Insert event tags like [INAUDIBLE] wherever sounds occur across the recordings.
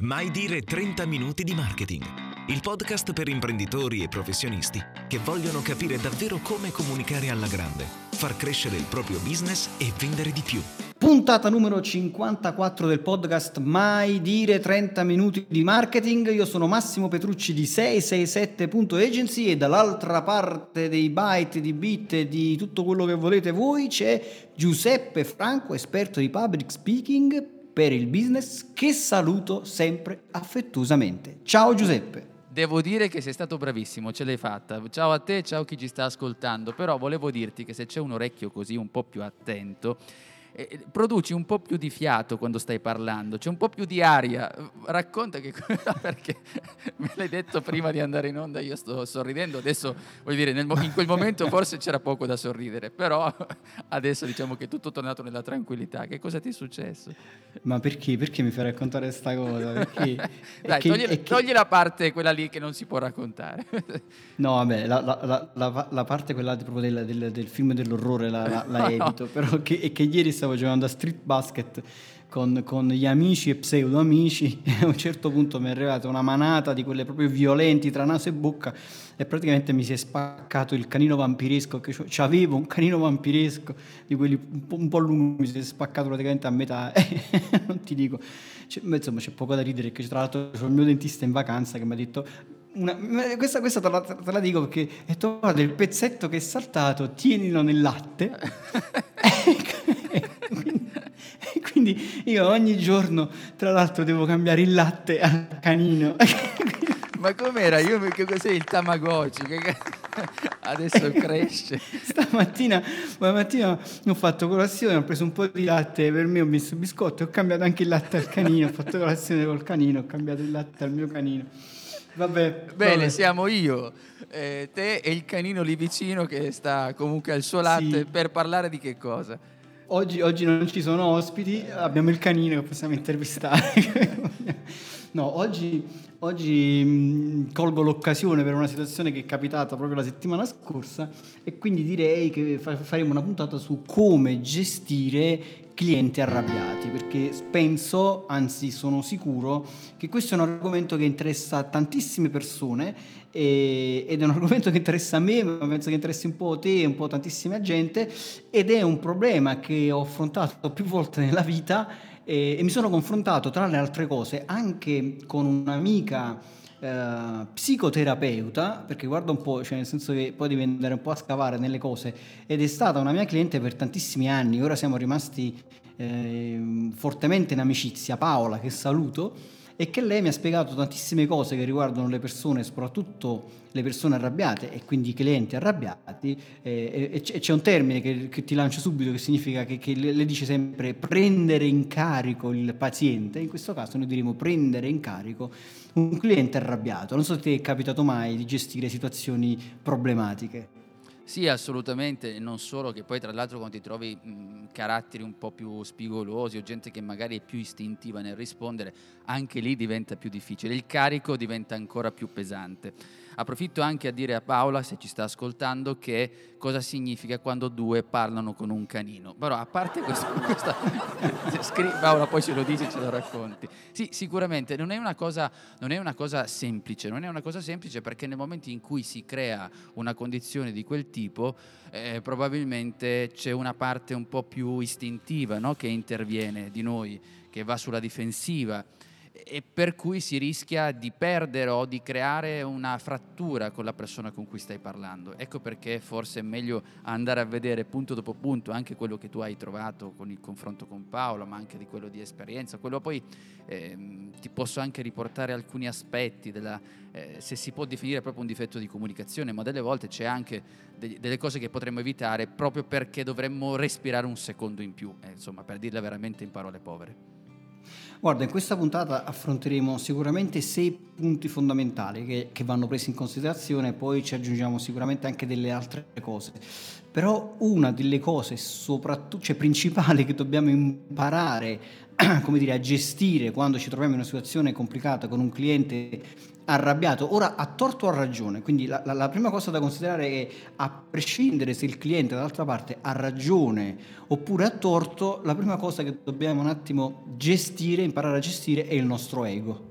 Mai dire 30 minuti di marketing. Il podcast per imprenditori e professionisti che vogliono capire davvero come comunicare alla grande, far crescere il proprio business e vendere di più. Puntata numero 54 del podcast Mai dire 30 minuti di marketing. Io sono Massimo Petrucci di 667.agency e dall'altra parte dei byte, di bit e di tutto quello che volete voi c'è Giuseppe Franco, esperto di public speaking per il business che saluto sempre affettuosamente. Ciao Giuseppe. Devo dire che sei stato bravissimo, ce l'hai fatta. Ciao a te, ciao a chi ci sta ascoltando. Però volevo dirti che se c'è un orecchio così un po' più attento, eh, produci un po' più di fiato quando stai parlando, c'è un po' più di aria. Racconta che [LAUGHS] perché me l'hai detto prima di andare in onda, io sto sorridendo, adesso voglio dire, nel, in quel momento forse c'era poco da sorridere, però [LAUGHS] adesso diciamo che è tutto tornato nella tranquillità. Che cosa ti è successo? Ma perché? Perché mi fai raccontare questa cosa? Perché? [LAUGHS] Dai, che, togli, che... togli, la parte, quella lì che non si può raccontare. no, vabbè, la, la, la, la parte quella proprio del, del, del film dell'orrore la, evito, no. però che, è che ieri stavo giocando a street basket con, con, gli amici e pseudo amici [LAUGHS] e a un certo punto mi è arrivata una manata di quelle proprio violenti tra naso e bocca e praticamente mi si è spaccato il canino vampiresco che avevo un canino vampiresco di quelli un po', un po lungo mi si è spaccato praticamente a metà. [LAUGHS] Non ti dico. Cioè, insomma c'è poco da ridere perché tra l'altro c'è il mio dentista in vacanza che mi ha detto una, questa, questa te, la, te, la, dico perché è guarda il pezzetto che è saltato tienilo nel latte [LAUGHS] quindi io ogni giorno, tra l'altro, devo cambiare il latte al canino. [LAUGHS] Ma com'era? Io perché cos'è il Tamagotchi? Che [LAUGHS] adesso cresce. [LAUGHS] Stamattina, stamattina ho fatto colazione, ho preso un po' di latte per me, ho messo biscotto, ho cambiato anche il latte al canino, ho fatto colazione col canino, ho cambiato il latte al mio canino. Vabbè, Bene, vabbè. siamo io, eh, te e il canino lì vicino che sta comunque al suo latte sì. per parlare di che cosa? Oggi, oggi, non ci sono ospiti, abbiamo il canino che possiamo intervistare. [LAUGHS] no, oggi, oggi colgo l'occasione per una situazione che è capitata proprio la settimana scorsa e quindi direi che fa- faremo una puntata su come gestire clienti arrabbiati, perché penso, anzi sono sicuro, che questo è un argomento che interessa tantissime persone e, ed è un [LAUGHS] argomento che interessa a me, ma penso che interessi un po' te e un po' tantissima gente ed è un problema che ho affrontato più volte nella vita e, e mi sono confrontato tra le altre cose anche con un'amica Uh, psicoterapeuta, perché guarda un po', cioè nel senso che poi devi andare un po' a scavare nelle cose, ed è stata una mia cliente per tantissimi anni, ora siamo rimasti eh, fortemente in amicizia, Paola, che saluto, e che lei mi ha spiegato tantissime cose che riguardano le persone, soprattutto le persone arrabbiate e quindi i clienti arrabbiati, eh, e, c'è un termine che, che, ti lancio subito che significa che, che le dice sempre prendere in carico il paziente, in questo caso noi diremo prendere in carico un cliente arrabbiato. Non so se ti è capitato mai di gestire situazioni problematiche. Sì, assolutamente, non solo che poi tra l'altro quando ti trovi mh, caratteri un po' più spigolosi o gente che magari è più istintiva nel rispondere, anche lì diventa più difficile, il carico diventa ancora più pesante. Approfitto anche a dire a Paola, se ci sta ascoltando, che cosa significa quando due parlano con un canino. Però a parte questo, questa, [LAUGHS] Paola poi ce lo dici e ce lo racconti. Sì, sicuramente non è, cosa, non è una cosa semplice, non è una cosa semplice perché nel momento in cui si crea una condizione di quel tipo, eh, probabilmente c'è una parte un po' più istintiva no? che interviene di noi, che va sulla difensiva e per cui si rischia di perdere o di creare una frattura con la persona con cui stai parlando. Ecco perché forse è meglio andare a vedere punto dopo punto anche quello che tu hai trovato con il confronto con Paolo, ma anche di quello di esperienza. Quello poi eh, ti posso anche riportare alcuni aspetti della, eh, se si può definire proprio un difetto di comunicazione, ma delle volte c'è anche de- delle cose che potremmo evitare proprio perché dovremmo respirare un secondo in più, eh, insomma, per dirla veramente in parole povere. Guarda, in questa puntata affronteremo sicuramente sei punti fondamentali che, che, vanno presi in considerazione, poi ci aggiungiamo sicuramente anche delle altre cose. Però una delle cose soprattutto, cioè principali che dobbiamo imparare [CLEARS THROAT] come dire, a gestire quando ci troviamo in una situazione complicata con un cliente arrabbiato, ora ha torto o ha ragione, quindi la, la, la, prima cosa da considerare è a prescindere se il cliente dall'altra parte ha ragione oppure ha torto, la prima cosa che dobbiamo un attimo gestire, imparare a gestire è il nostro ego.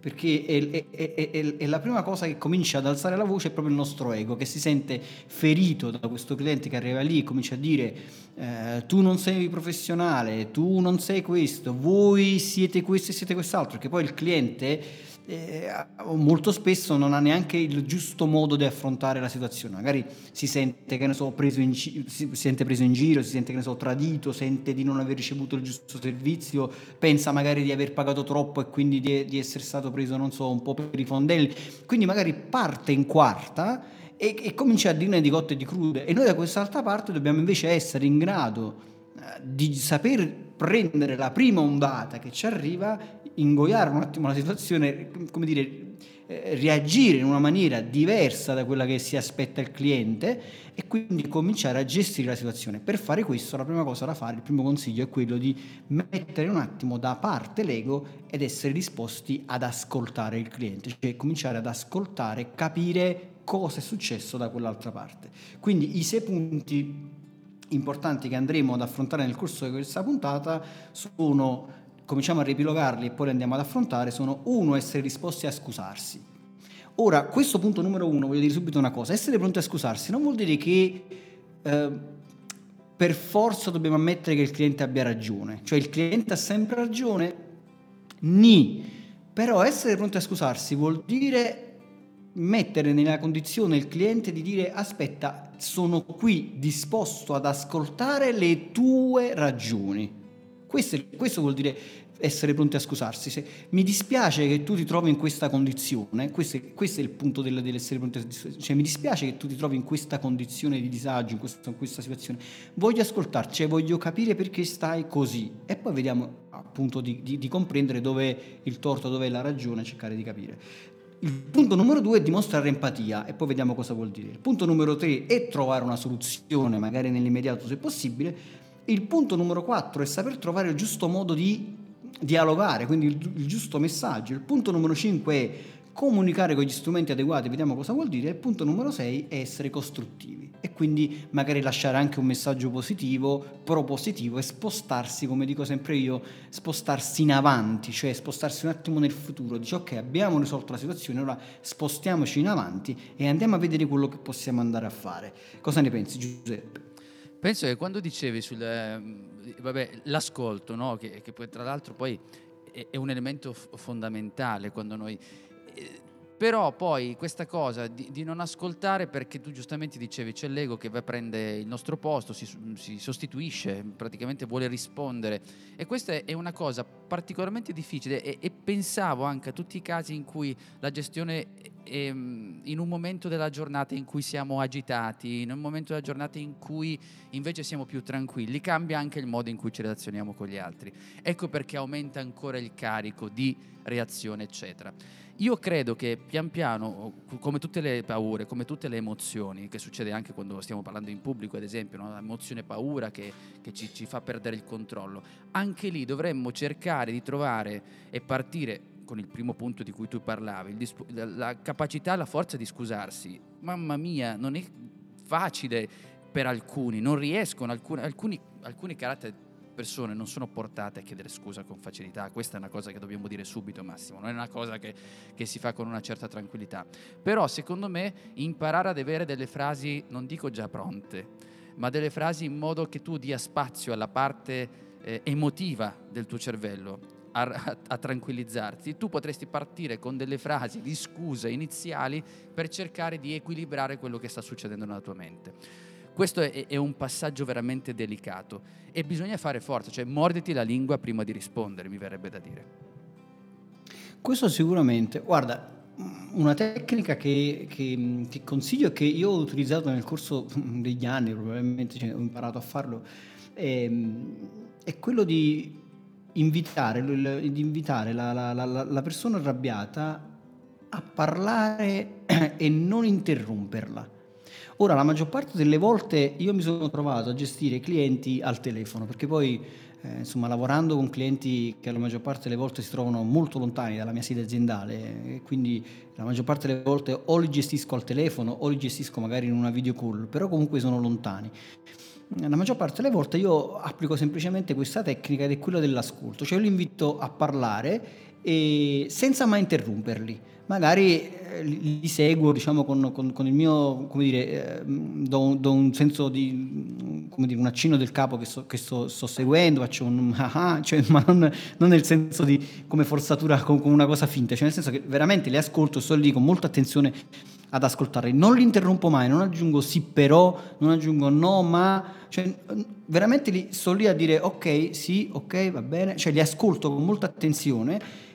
Perché è, è, è, è, la prima cosa che comincia ad alzare la voce è proprio il nostro ego, che si sente ferito da questo cliente che arriva lì e comincia a dire eh, tu non sei professionale, tu non sei questo, voi siete questo e siete quest'altro, perché poi il cliente eh, molto spesso non ha neanche il giusto modo di affrontare la situazione. Magari si sente, che ne so, preso in, si sente preso in giro, si sente che ne so, tradito, sente di non aver ricevuto il giusto servizio, pensa magari di aver pagato troppo e quindi di, di essere stato preso, non so, un po' per i fondelli. Quindi magari parte in quarta e, e comincia a dirne di cotte e di crude. E noi da quest'altra parte dobbiamo invece essere in grado eh, di saper prendere la prima ondata che ci arriva ingoiare un attimo la situazione, come dire, eh, reagire in una maniera diversa da quella che si aspetta il cliente e quindi cominciare a gestire la situazione. Per fare questo la prima cosa da fare, il primo consiglio è quello di mettere un attimo da parte l'ego ed essere disposti ad ascoltare il cliente, cioè cominciare ad ascoltare, capire cosa è successo da quell'altra parte. Quindi i sei punti importanti che andremo ad affrontare nel corso di questa puntata sono cominciamo a riepilogarli e poi li andiamo ad affrontare, sono uno, essere disposti a scusarsi. Ora, questo punto numero uno, voglio dire subito una cosa, essere pronti a scusarsi non vuol dire che eh, per forza dobbiamo ammettere che il cliente abbia ragione, cioè il cliente ha sempre ragione, ni, però essere pronti a scusarsi vuol dire mettere nella condizione il cliente di dire aspetta, sono qui disposto ad ascoltare le tue ragioni. Questo, questo vuol dire essere pronti a scusarsi. Se mi dispiace che tu ti trovi in questa condizione, questo è, questo è il punto del, dell'essere pronti a scusarsi, cioè mi dispiace che tu ti trovi in questa condizione di disagio, in questa, in questa situazione, voglio ascoltarci, cioè voglio capire perché stai così e poi vediamo appunto di, di, di comprendere dove il torto, dove è la ragione, cercare di capire. Il punto numero due è dimostrare empatia e poi vediamo cosa vuol dire. Il punto numero tre è trovare una soluzione, magari nell'immediato se possibile, il punto numero 4 è saper trovare il giusto modo di dialogare, quindi il, il giusto messaggio. Il punto numero 5 è comunicare con gli strumenti adeguati, vediamo cosa vuol dire. Il punto numero 6 è essere costruttivi e quindi magari lasciare anche un messaggio positivo, propositivo e spostarsi, come dico sempre io, spostarsi in avanti, cioè spostarsi un attimo nel futuro. Dice ok, abbiamo risolto la situazione, ora spostiamoci in avanti e andiamo a vedere quello che possiamo andare a fare. Cosa ne pensi Giuseppe? Penso che quando dicevi sul, eh, vabbè, l'ascolto, no? che, che poi, tra l'altro poi è, è un elemento f- fondamentale quando noi... Eh, però poi questa cosa di, di, non ascoltare perché tu giustamente dicevi c'è l'ego che va a prendere il nostro posto, si, si, sostituisce, praticamente vuole rispondere e questa è una cosa particolarmente difficile e, e pensavo anche a tutti i casi in cui la gestione è, in un momento della giornata in cui siamo agitati, in un momento della giornata in cui invece siamo più tranquilli, cambia anche il modo in cui ci relazioniamo con gli altri. Ecco perché aumenta ancora il carico di reazione, eccetera. Io credo che pian piano, come tutte le paure, come tutte le emozioni, che succede anche quando stiamo parlando in pubblico, ad esempio, no? l'emozione paura che, che ci, ci fa perdere il controllo, anche lì dovremmo cercare di trovare e partire con il primo punto di cui tu parlavi, disp- la capacità, la forza di scusarsi. Mamma mia, non è facile per alcuni, non riescono, alcuni, alcuni, alcuni caratteri persone non sono portate a chiedere scusa con facilità. Questa è una cosa che dobbiamo dire subito, Massimo, non è una cosa che, che, si fa con una certa tranquillità. Però, secondo me, imparare ad avere delle frasi, non dico già pronte, ma delle frasi in modo che tu dia spazio alla parte eh, emotiva del tuo cervello. A, a, a, tranquillizzarti, tu potresti partire con delle frasi di scusa iniziali per cercare di equilibrare quello che sta succedendo nella tua mente. Questo è, è, un passaggio veramente delicato e bisogna fare forza, cioè morditi la lingua prima di rispondere, mi verrebbe da dire. Questo sicuramente. Guarda, una tecnica che, che, che consiglio e che io ho utilizzato nel corso [LAUGHS] degli anni, probabilmente cioè, ho imparato a farlo, è, è quello di invitare, di invitare la, la, la, la persona arrabbiata a parlare [CLEARS THROAT] e non interromperla Ora, la maggior parte delle volte io mi sono trovato a gestire clienti al telefono, perché poi eh, insomma, lavorando con clienti che la maggior parte delle volte si trovano molto lontani dalla mia sede aziendale, quindi la maggior parte delle volte o li gestisco al telefono o li gestisco magari in una video call, però comunque sono lontani. La maggior parte delle volte io applico semplicemente questa tecnica ed è quella dell'ascolto, cioè io li invito a parlare senza mai interromperli magari eh, li seguo diciamo, con, con, con, il mio, come dire, eh, do, do, un senso di, come dire, un accenno del capo che, so, che sto, sto, seguendo, faccio un [LAUGHS] ah, cioè, ma non, non, nel senso di come forzatura, come, come una cosa finta, cioè nel senso che veramente li ascolto, sto lì con molta attenzione ad ascoltarli, non li interrompo mai, non aggiungo sì però, non aggiungo no ma, cioè veramente li, sto lì a dire ok, sì, ok, va bene, cioè li ascolto con molta attenzione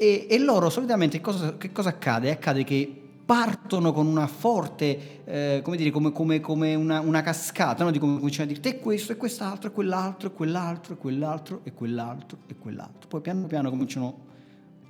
e, e loro solitamente cosa, che cosa accade? Accade che partono con una forte, eh, come dire, come, come, come una, una, cascata, no? di come cominciano a dire te questo e quest'altro e quell'altro e quell'altro e quell'altro e quell'altro e quell'altro. Poi piano piano cominciano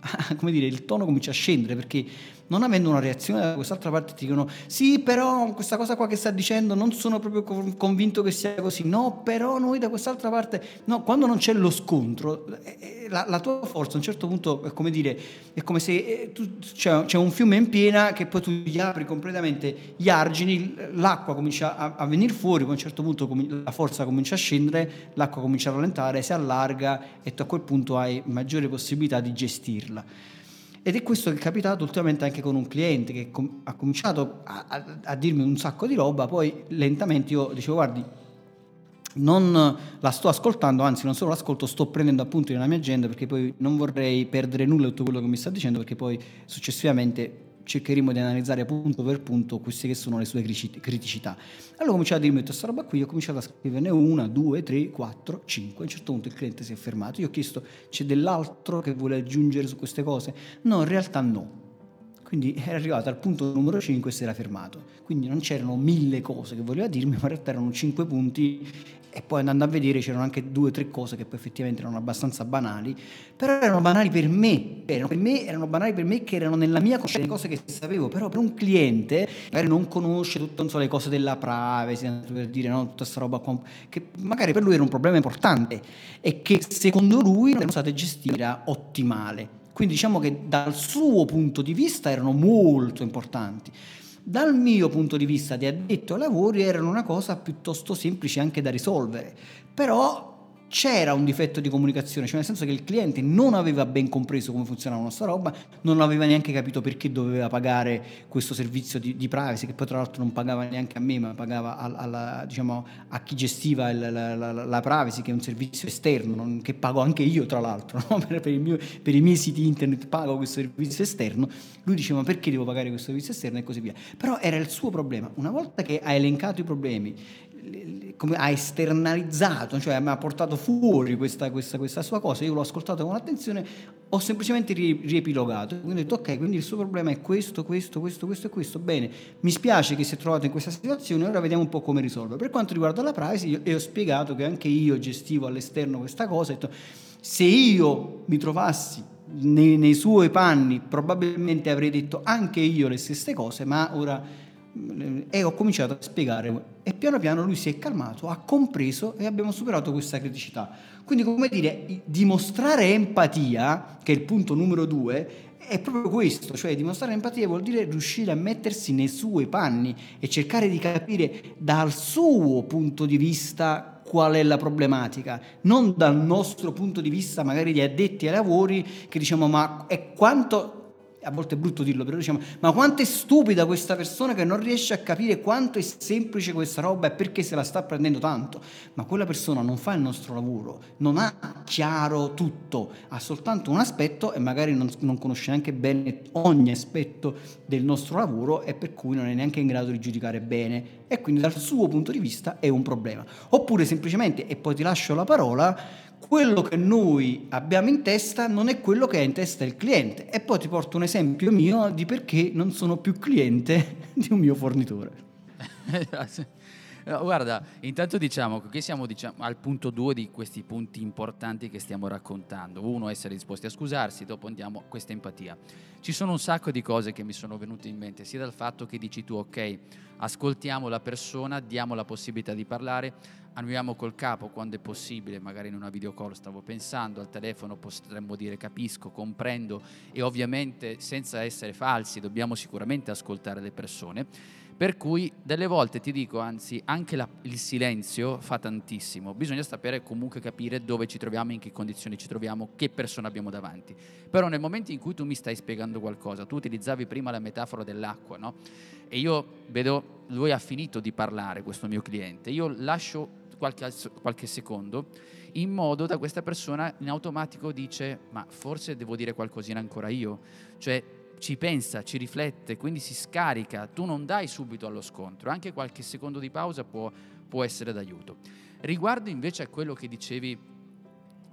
[LAUGHS] come dire, il tono comincia a scendere perché non avendo una reazione da quest'altra parte ti dicono sì però questa cosa qua che sta dicendo non sono proprio convinto che sia così. No però noi da quest'altra parte no quando non c'è lo scontro eh, eh, la, la tua forza a un certo punto è come dire è come se eh, tu, c'è, c'è, un fiume in piena che poi tu gli apri completamente gli argini l'acqua comincia a, a venire fuori poi a un certo punto la forza comincia a scendere l'acqua comincia a rallentare si allarga e tu a quel punto hai maggiore possibilità di gestirla ed è questo che è capitato ultimamente anche con un cliente che com- ha cominciato a, a, a, dirmi un sacco di roba, poi lentamente io dicevo guardi, non la sto ascoltando, anzi non solo l'ascolto, sto prendendo appunti nella mia agenda perché poi non vorrei perdere nulla di tutto quello che mi sta dicendo perché poi successivamente cercheremo di analizzare punto per punto queste che sono le sue criticità. Allora ho cominciato a dirmi questa roba qui, ho cominciato a scriverne una, due, tre, quattro, cinque. A un certo punto il cliente si è fermato, io ho chiesto c'è dell'altro che vuole aggiungere su queste cose? No, in realtà no. Quindi era arrivato al punto numero 5 e si era fermato. Quindi non c'erano mille cose che voleva dirmi, ma in realtà erano cinque punti e poi andando a vedere c'erano anche due o tre cose che poi effettivamente erano abbastanza banali, però erano banali per me, erano, per me, erano banali per me che erano nella mia coscienza, cose che sapevo, però per un cliente magari non conosce tutte so, le cose della privacy, per dire no, tutta questa roba qua, che magari per lui era un problema importante e che secondo lui non erano state gestite ottimale. Quindi diciamo che dal suo punto di vista erano molto importanti. Dal mio punto di vista di addetto ai lavori erano una cosa piuttosto semplice anche da risolvere, però c'era un difetto di comunicazione, cioè nel senso che il cliente non aveva ben compreso come funzionava la nostra roba, non aveva neanche capito perché doveva pagare questo servizio di, di privacy, che poi tra l'altro non pagava neanche a me, ma pagava alla, alla, diciamo, a chi gestiva il, la, la, la, privacy, che è un servizio esterno, non, che pago anche io tra l'altro, no? [LAUGHS] per, per, mio, per, i miei siti internet pago questo servizio esterno, lui diceva perché devo pagare questo servizio esterno e così via. Però era il suo problema, una volta che ha elencato i problemi, come ha esternalizzato, cioè mi ha portato fuori questa, questa, questa, sua cosa, io l'ho ascoltato con attenzione, ho semplicemente riepilogato, quindi ho detto ok, quindi il suo problema è questo, questo, questo, questo e questo, bene, mi spiace che si è trovato in questa situazione, ora vediamo un po' come risolvere. Per quanto riguarda la privacy, io, ho spiegato che anche io gestivo all'esterno questa cosa, detto se io mi trovassi nei, nei suoi panni probabilmente avrei detto anche io le stesse cose, ma ora e ho cominciato a spiegare e piano piano lui si è calmato, ha compreso e abbiamo superato questa criticità. Quindi come dire, dimostrare empatia, che è il punto numero due, è proprio questo, cioè dimostrare empatia vuol dire riuscire a mettersi nei suoi panni e cercare di capire dal suo punto di vista qual è la problematica, non dal nostro punto di vista magari di addetti ai lavori che diciamo ma è quanto a volte è brutto dirlo, però diciamo, ma quanto è stupida questa persona che non riesce a capire quanto è semplice questa roba e perché se la sta prendendo tanto. Ma quella persona non fa il nostro lavoro, non ha chiaro tutto, ha soltanto un aspetto e magari non, non conosce neanche bene ogni aspetto del nostro lavoro e per cui non è neanche in grado di giudicare bene e quindi dal suo punto di vista è un problema. Oppure semplicemente, e poi ti lascio la parola, quello che noi abbiamo in testa non è quello che ha in testa il cliente. E poi ti porto un esempio mio di perché non sono più cliente [LAUGHS] di un mio fornitore. [LAUGHS] Guarda, intanto diciamo che siamo diciamo, al punto due di questi punti importanti che stiamo raccontando. Uno, essere disposti a scusarsi, dopo andiamo a questa empatia. Ci sono un sacco di cose che mi sono venute in mente, sia dal fatto che dici tu, ok, ascoltiamo la persona, diamo la possibilità di parlare, annuiamo col capo quando è possibile, magari in una video call stavo pensando, al telefono potremmo dire capisco, comprendo e ovviamente senza essere falsi dobbiamo sicuramente ascoltare le persone per cui delle volte ti dico, anzi, anche la, il silenzio fa tantissimo. Bisogna sapere comunque capire dove ci troviamo, in che condizioni ci troviamo, che persona abbiamo davanti. Però nel momento in cui tu mi stai spiegando qualcosa, tu utilizzavi prima la metafora dell'acqua, no? E io vedo, lui ha finito di parlare, questo mio cliente. Io lascio qualche, qualche secondo in modo da questa persona in automatico dice ma forse devo dire qualcosina ancora io. Cioè ci pensa, ci riflette, quindi si scarica, tu non dai subito allo scontro, anche qualche secondo di pausa può, può essere d'aiuto. Riguardo invece a quello che dicevi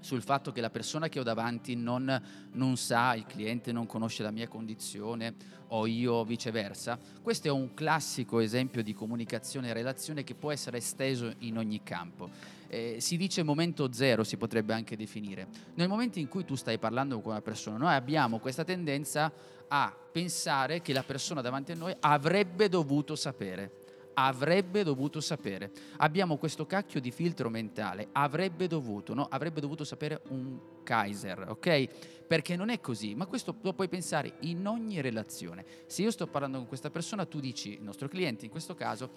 sul fatto che la persona che ho davanti non, non, sa, il cliente non conosce la mia condizione o io viceversa. Questo è un classico esempio di comunicazione e relazione che può essere esteso in ogni campo. Eh, si dice momento zero, si potrebbe anche definire. Nel momento in cui tu stai parlando con una persona, noi abbiamo questa tendenza a pensare che la persona davanti a noi avrebbe dovuto sapere. Avrebbe dovuto sapere. Abbiamo questo cacchio di filtro mentale. Avrebbe dovuto, no? Avrebbe dovuto sapere un Kaiser, ok? Perché non è così, ma questo lo puoi pensare in ogni relazione. Se io sto parlando con questa persona, tu dici, il nostro cliente in questo caso,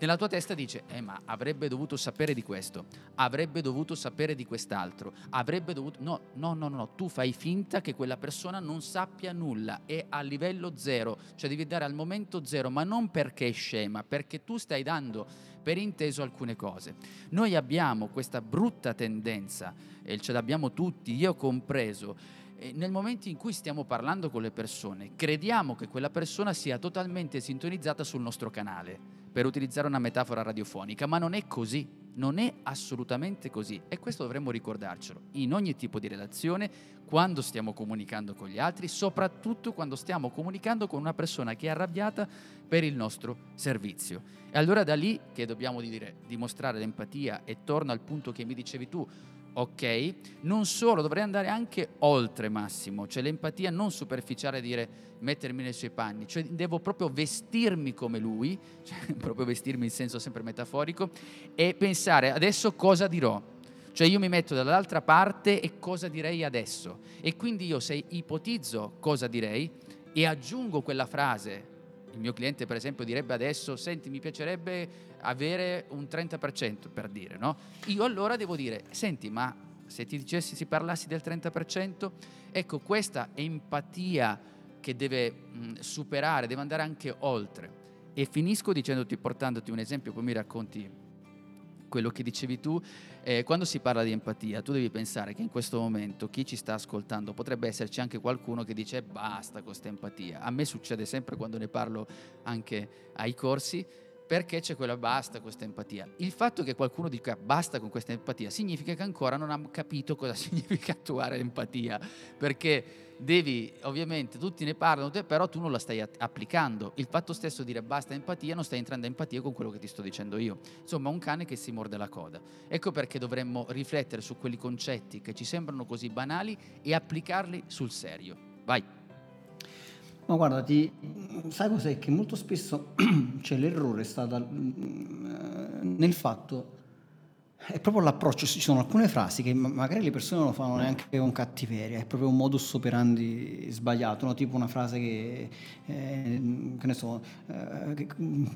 nella tua testa dice, eh ma avrebbe dovuto sapere di questo, avrebbe dovuto sapere di quest'altro, avrebbe dovuto... No, no, no, no, tu fai finta che quella persona non sappia nulla, è a livello zero, cioè devi dare al momento zero, ma non perché è scema, perché tu stai dando per inteso alcune cose. Noi abbiamo questa brutta tendenza, e ce l'abbiamo tutti, io compreso, nel momento in cui stiamo parlando con le persone, crediamo che quella persona sia totalmente sintonizzata sul nostro canale, per utilizzare una metafora radiofonica, ma non è così, non è assolutamente così e questo dovremmo ricordarcelo in ogni tipo di relazione, quando stiamo comunicando con gli altri, soprattutto quando stiamo comunicando con una persona che è arrabbiata per il nostro servizio. E allora da lì che dobbiamo dire, dimostrare l'empatia e torno al punto che mi dicevi tu, ok? Non solo, dovrei andare anche oltre Massimo, cioè l'empatia non superficiale dire mettermi nei suoi panni, cioè devo proprio vestirmi come lui, [LAUGHS] cioè proprio vestirmi in senso sempre metaforico e pensare adesso cosa dirò. Cioè io mi metto dall'altra parte e cosa direi adesso. E quindi io se ipotizzo cosa direi e aggiungo quella frase il mio cliente per esempio direbbe adesso, senti mi piacerebbe avere un 30% per dire, no? Io allora devo dire, senti ma se ti dicessi, si parlassi del 30%, ecco questa empatia che deve mh, superare, deve andare anche oltre. E finisco dicendoti, portandoti un esempio, poi mi racconti quello che dicevi tu, eh, quando si parla di empatia, tu devi pensare che in questo momento chi ci sta ascoltando potrebbe esserci anche qualcuno che dice basta con questa empatia. A me succede sempre quando ne parlo anche ai corsi perché c'è quella basta questa empatia. Il fatto che qualcuno dica basta con questa empatia significa che ancora non ha capito cosa [LAUGHS] significa attuare l'empatia, perché devi, ovviamente, tutti ne parlano, però tu non la stai applicando. Il fatto stesso di dire basta empatia non stai entrando in empatia con quello che ti sto dicendo io. Insomma, un cane che si morde la coda. Ecco perché dovremmo riflettere su quei concetti che ci sembrano così banali e applicarli sul serio. Vai. Ma guarda, ti, sai cos'è? Che molto spesso [CLEARS THROAT] cioè, l'errore sta dal, mm, nel fatto, è proprio l'approccio, ci sono alcune frasi che magari le persone non lo fanno neanche con cattiveria, è proprio un modus operandi sbagliato, no? tipo una frase che, eh, che ne so, eh,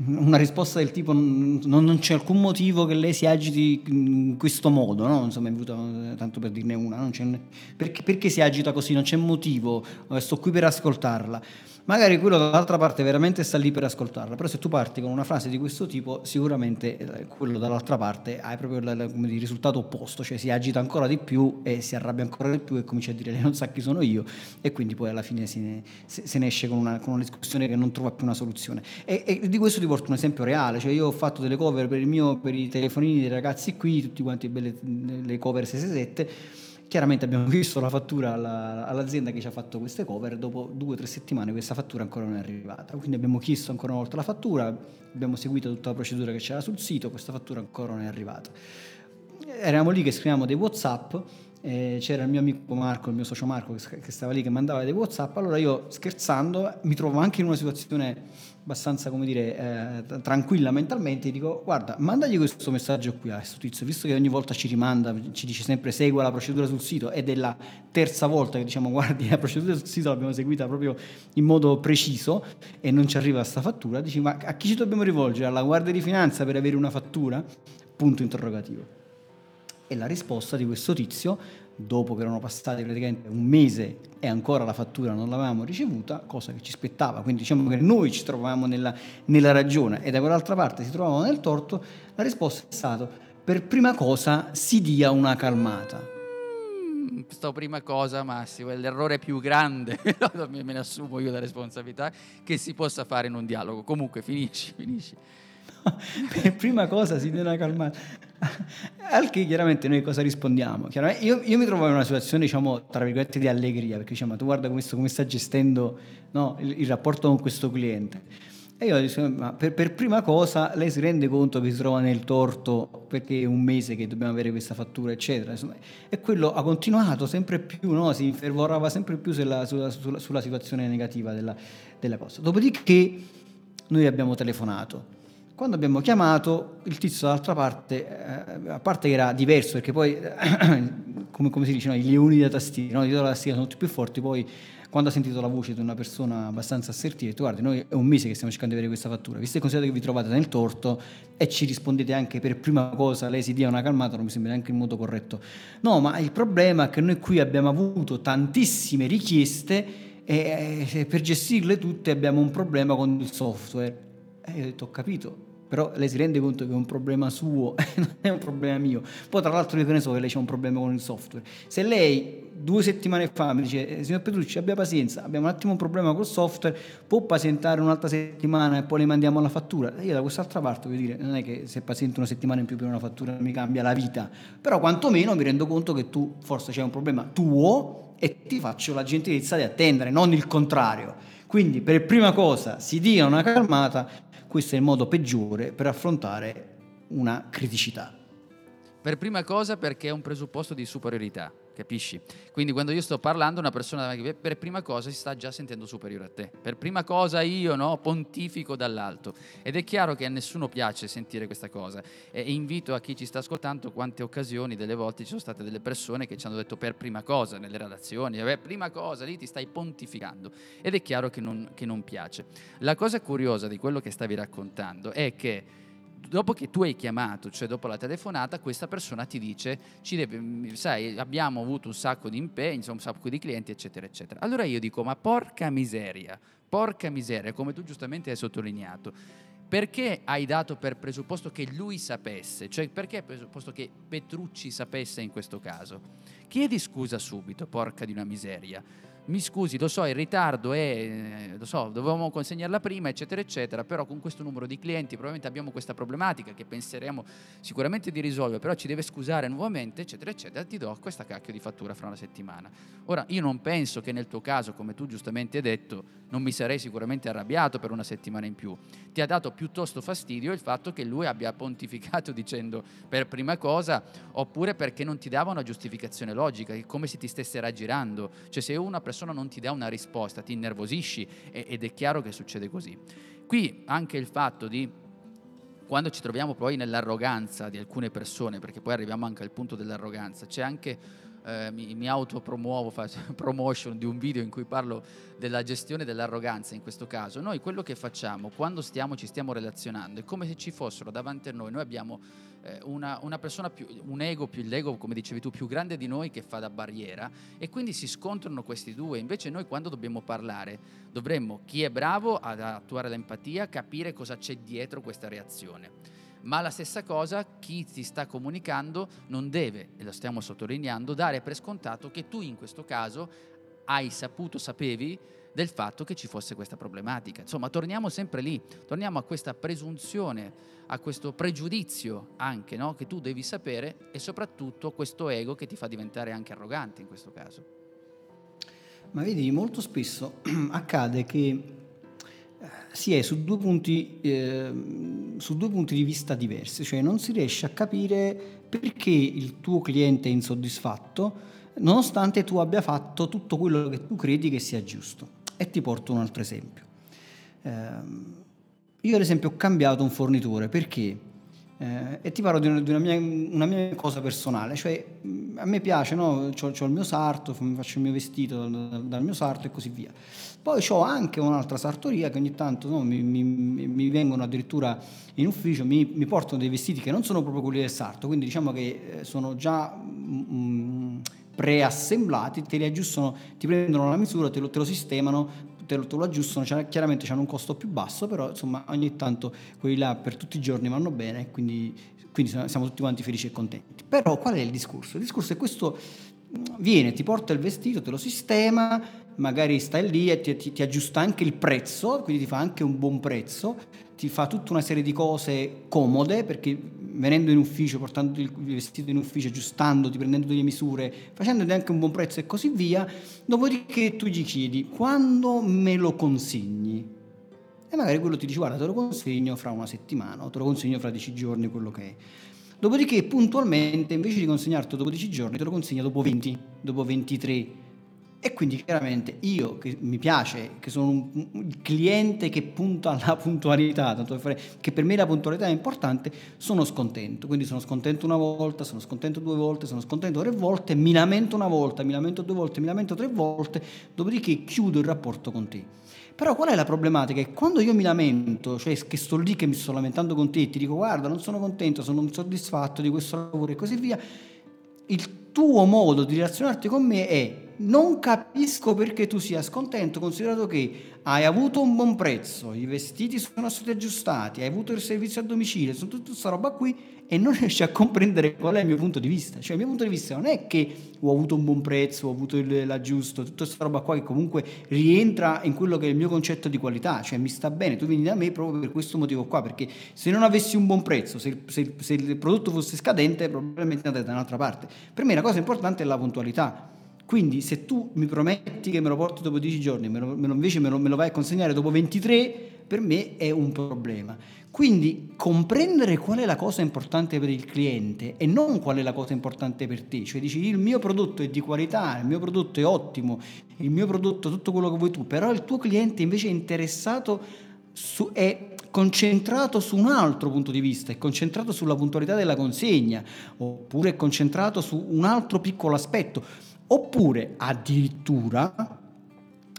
una risposta del tipo non, non, c'è alcun motivo che lei si agiti in questo modo, no? insomma è venuta tanto per dirne una, perché, perché si agita così, non c'è motivo, eh, sto qui per ascoltarla magari quello dall'altra parte veramente sta lì per ascoltarla, però se tu parti con una frase di questo tipo, sicuramente eh, quello dall'altra parte hai proprio il, il risultato opposto, cioè si agita ancora di più e si arrabbia ancora di più e comincia a dire lei non sa chi sono io e quindi poi alla fine se ne, se ne esce con una, con una, discussione che non trova più una soluzione. E, e, di questo ti porto un esempio reale, cioè io ho fatto delle cover per, mio, per i telefonini dei ragazzi qui, tutti quanti belle le cover 667 chiaramente abbiamo [LAUGHS] visto la fattura alla, all'azienda che ci ha fatto queste cover, dopo due o tre settimane questa fattura ancora non è arrivata, quindi abbiamo chiesto ancora una volta la fattura, abbiamo seguito tutta la procedura che c'era sul sito, questa fattura ancora non è arrivata. Eravamo lì che scriviamo dei Whatsapp eh, c'era il mio amico Marco, il mio socio Marco che, stava lì che mandava dei Whatsapp, allora io scherzando mi trovo anche in una situazione abbastanza, come dire, eh, tranquilla mentalmente, dico guarda, mandagli questo messaggio qui a questo tizio, visto che ogni volta ci rimanda, ci dice sempre segua la procedura sul sito ed è la terza volta che diciamo [LAUGHS] guardi la procedura sul sito l'abbiamo seguita proprio in modo preciso e non ci arriva questa fattura, dici ma a chi ci dobbiamo rivolgere? Alla Guardia di Finanza per avere una fattura? Punto interrogativo. E la risposta di questo tizio, dopo che erano passati praticamente un mese e ancora la fattura non l'avevamo ricevuta, cosa che ci spettava, quindi diciamo che noi ci trovavamo nella, nella ragione e da quell'altra parte si trovavano nel torto, la risposta è stata per prima cosa si dia una calmata. Mm, prima cosa, Massimo, è l'errore più grande, [LAUGHS] me ne assumo io la responsabilità, che si possa fare in un dialogo. Comunque, finisci, finisci. Per [LAUGHS] prima cosa si deve calmare. Al che chiaramente noi cosa rispondiamo? Io, io, mi trovo in una situazione, diciamo, tra virgolette di allegria, perché diciamo, tu guarda come, come sta gestendo no, il, il, rapporto con questo cliente. E io dico, ma per, per, prima cosa lei si rende conto che si trova nel torto perché è un mese che dobbiamo avere questa fattura, eccetera. Insomma, e quello ha continuato sempre più, no? si infervorava sempre più sulla, sulla, sulla situazione negativa della, della cosa. Dopodiché noi abbiamo telefonato quando abbiamo chiamato, il tizio dall'altra parte, eh, a parte che era diverso, perché poi, [COUGHS] come, come, si dice, no, i leoni da tastiera, no, i da tastiera sono tutti più forti, poi quando ha sentito la voce di una persona abbastanza assertiva, ha detto guardi, noi è un mese che stiamo cercando di avere questa fattura, visto che considerate che vi trovate nel torto e ci rispondete anche per prima cosa, lei si dia una calmata, non mi sembra neanche in modo corretto. No, ma il problema è che noi qui abbiamo avuto tantissime richieste e, e per gestirle tutte abbiamo un problema con il software. E io ho detto, ho capito, però lei si rende conto che è un problema suo [LAUGHS] non è un problema mio. Poi tra l'altro io che ne so che lei c'è un problema con il software. Se lei due settimane fa mi dice eh, signor Petrucci abbia pazienza, abbiamo un attimo un problema col software, può pazientare un'altra settimana e poi le mandiamo la fattura. Io da quest'altra parte voglio dire, non è che se paziento una settimana in più per una fattura mi cambia la vita, però quantomeno mi rendo conto che tu forse c'è un problema tuo e ti faccio la gentilezza di attendere, non il contrario. Quindi per prima cosa si dia una calmata questo è il modo peggiore per affrontare una criticità. Per prima cosa perché è un presupposto di superiorità, capisci? Quindi quando io sto parlando una persona per prima cosa si sta già sentendo superiore a te. Per prima cosa io no, pontifico dall'alto. Ed è chiaro che a nessuno piace sentire questa cosa. E invito a chi ci sta ascoltando quante occasioni, delle volte ci sono state delle persone che ci hanno detto per prima cosa nelle relazioni, per prima cosa lì ti stai pontificando. Ed è chiaro che non, che non piace. La cosa curiosa di quello che stavi raccontando è che dopo che tu hai chiamato, cioè dopo la telefonata, questa persona ti dice, deve, sai, abbiamo avuto un sacco di impegni, un sacco di clienti, eccetera, eccetera. Allora io dico, ma porca miseria, porca miseria, come tu giustamente hai sottolineato, perché hai dato per presupposto che lui sapesse? Cioè, perché presupposto che Petrucci sapesse in questo caso? Chiedi scusa subito, porca di una miseria mi scusi, lo so, il ritardo è, eh, lo so, dovevamo consegnarla prima, eccetera, eccetera, però con questo numero di clienti probabilmente abbiamo questa problematica che penseremo sicuramente di risolvere, però ci deve scusare nuovamente, eccetera, eccetera, ti do questa cacchio di fattura fra una settimana. Ora, io non penso che nel tuo caso, come tu giustamente hai detto, non mi sarei sicuramente arrabbiato per una settimana in più. Ti ha dato piuttosto fastidio il fatto che lui abbia pontificato [LAUGHS] dicendo per prima cosa, oppure perché non ti dava una giustificazione logica, come se ti stesse raggirando. Cioè se una persona non ti dà una risposta, ti innervosisci ed è chiaro che succede così. Qui anche il fatto di quando ci troviamo poi nell'arroganza di alcune persone, perché poi arriviamo anche al punto dell'arroganza, c'è anche eh, mi, mi autopromuovo, faccio [LAUGHS] promotion di un video in cui parlo della gestione dell'arroganza in questo caso. Noi quello che facciamo quando stiamo, ci stiamo relazionando è come se ci fossero davanti a noi, noi abbiamo eh, una, una, persona più, un ego più, l'ego come dicevi tu, più grande di noi che fa da barriera e quindi si scontrano questi due. Invece noi quando dobbiamo parlare dovremmo, chi è bravo ad attuare l'empatia, capire cosa c'è dietro questa reazione ma la stessa cosa chi ti sta comunicando non deve, e lo stiamo sottolineando, dare per scontato che tu in questo caso hai saputo, sapevi del fatto che ci fosse questa problematica. Insomma, torniamo sempre lì, torniamo a questa presunzione, a questo pregiudizio anche, no? che tu devi sapere e soprattutto questo ego che ti fa diventare anche arrogante in questo caso. Ma vedi, molto spesso [CLEARS THROAT] accade che si è su due, punti, eh, su due punti di vista diversi, cioè non si riesce a capire perché il tuo cliente è insoddisfatto nonostante tu abbia fatto tutto quello che tu credi che sia giusto. E ti porto un altro esempio. Eh, io ad esempio ho cambiato un fornitore perché, eh, e ti parlo di, una, di una, mia, una, mia, cosa personale, cioè a me piace, no? ho, il mio sarto, faccio il mio vestito dal, dal mio sarto e così via. Poi ho anche un'altra sartoria che ogni tanto no, mi, mi, mi, vengono addirittura in ufficio, mi, mi, portano dei vestiti che non sono proprio quelli del sarto, quindi diciamo che eh, sono già... Mm, preassemblati, te li aggiustano, ti prendono la misura, te lo, te lo sistemano, te lo, te lo aggiustano, cioè, chiaramente hanno un costo più basso, però insomma ogni tanto quelli là per tutti i giorni vanno bene, quindi, quindi siamo tutti quanti felici e contenti. Però qual è il discorso? Il discorso è questo viene, ti porta il vestito, te lo sistema, magari stai lì e ti, ti, ti, aggiusta anche il prezzo, quindi ti fa anche un buon prezzo, ti fa tutta una serie di cose comode perché venendo in ufficio, portando il vestito in ufficio, aggiustandoti, prendendo delle misure, facendoti anche un buon prezzo e così via, dopodiché tu gli chiedi quando me lo consegni? E magari quello ti dice guarda te lo consegno fra una settimana o te lo consegno fra dieci giorni, quello che è. Dopodiché puntualmente invece di consegnarti dopo dieci giorni te lo consegna dopo 20, dopo 23, e quindi chiaramente io che mi piace, che sono un, un cliente che punta alla [LAUGHS] puntualità, tanto per fare, che per me la puntualità è importante, sono scontento. Quindi sono scontento una volta, sono scontento due volte, sono scontento tre volte, mi lamento una volta, mi lamento due volte, mi lamento tre volte, dopodiché chiudo il rapporto con te. Però qual è la problematica? Che quando io mi lamento, cioè che sto lì che mi sto lamentando con te ti dico guarda non sono contento, sono insoddisfatto di questo lavoro e così via, il tuo modo di relazionarti con me è non capisco perché tu sia scontento, considerato che hai avuto un buon prezzo, i vestiti sono stati aggiustati, hai avuto il servizio a domicilio, sono tutta questa roba qui e non [LAUGHS] riesci a comprendere qual è il mio punto di vista. Cioè il mio punto di vista non è che ho avuto un buon prezzo, ho avuto l'aggiusto, tutta questa roba qua che comunque rientra in quello che è il mio concetto di qualità, cioè mi sta bene, tu vieni da me proprio per questo motivo qua, perché se non avessi un buon prezzo, se, se, se il prodotto fosse scadente, probabilmente andrei da un'altra parte. Per me la cosa importante è la puntualità quindi se tu mi prometti che me lo porti dopo 10 giorni, me lo, invece me lo, me lo vai a consegnare dopo 23, per me è un problema. Quindi comprendere qual è la cosa importante per il cliente e non qual è la cosa importante per te, cioè dici il mio prodotto è di qualità, il mio prodotto è ottimo, il mio prodotto è tutto quello che vuoi tu, però il tuo cliente invece è interessato, su, è concentrato su un altro punto di vista, è concentrato sulla puntualità della consegna, oppure è concentrato su un altro piccolo aspetto Oppure addirittura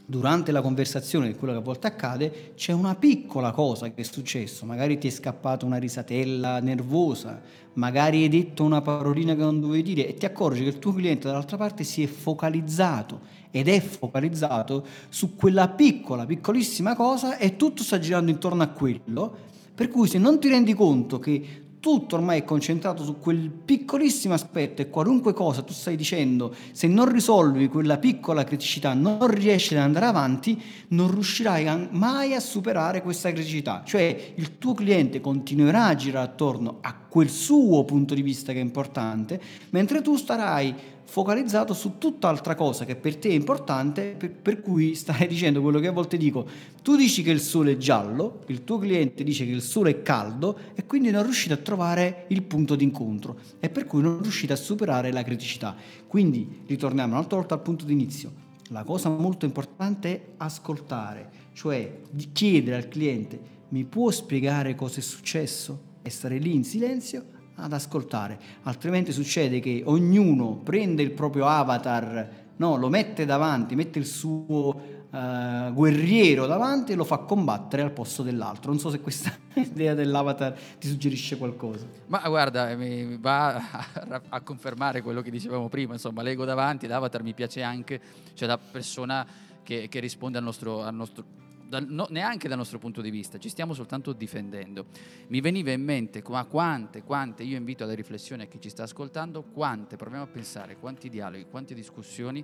durante la conversazione, che quello che a volte accade, c'è una piccola cosa che è successo, magari ti è scappata una risatella nervosa, magari hai detto una parolina che non dovevi dire e ti accorgi che il tuo cliente dall'altra parte si è focalizzato ed è focalizzato su quella piccola, piccolissima cosa e tutto sta girando intorno a quello, per cui se non ti rendi conto che tutto ormai è concentrato su quel piccolissimo aspetto e qualunque cosa tu stai dicendo, se non risolvi quella piccola criticità, non riesci ad andare avanti, non riuscirai mai a superare questa criticità. Cioè il tuo cliente continuerà a girare attorno a quel suo punto di vista che è importante, mentre tu starai focalizzato su tutt'altra cosa che per te è importante, per, per, cui stai [LAUGHS] dicendo quello che a volte dico. Tu dici che il sole è giallo, il tuo cliente dice che il sole è caldo e quindi non riuscite a trovare il punto d'incontro e per cui non riuscite a superare la criticità. Quindi ritorniamo un'altra volta al punto d'inizio. La cosa molto importante è ascoltare, cioè chiedere al cliente mi può spiegare cosa è successo e stare lì in silenzio ad ascoltare, altrimenti succede che ognuno prende il proprio avatar, no, lo mette davanti, mette il suo uh, guerriero davanti e lo fa combattere al posto dell'altro. Non so se questa [LAUGHS] idea dell'avatar ti suggerisce qualcosa. Ma guarda, mi va a, a confermare quello che dicevamo prima, insomma, l'ego davanti, l'avatar mi piace anche, cioè la persona che, che risponde al nostro, al nostro dal, no, neanche dal nostro punto di vista, ci stiamo soltanto difendendo. Mi veniva in mente ma quante, quante, io invito alla riflessione a chi ci sta ascoltando, quante, proviamo a pensare, quanti dialoghi, quante discussioni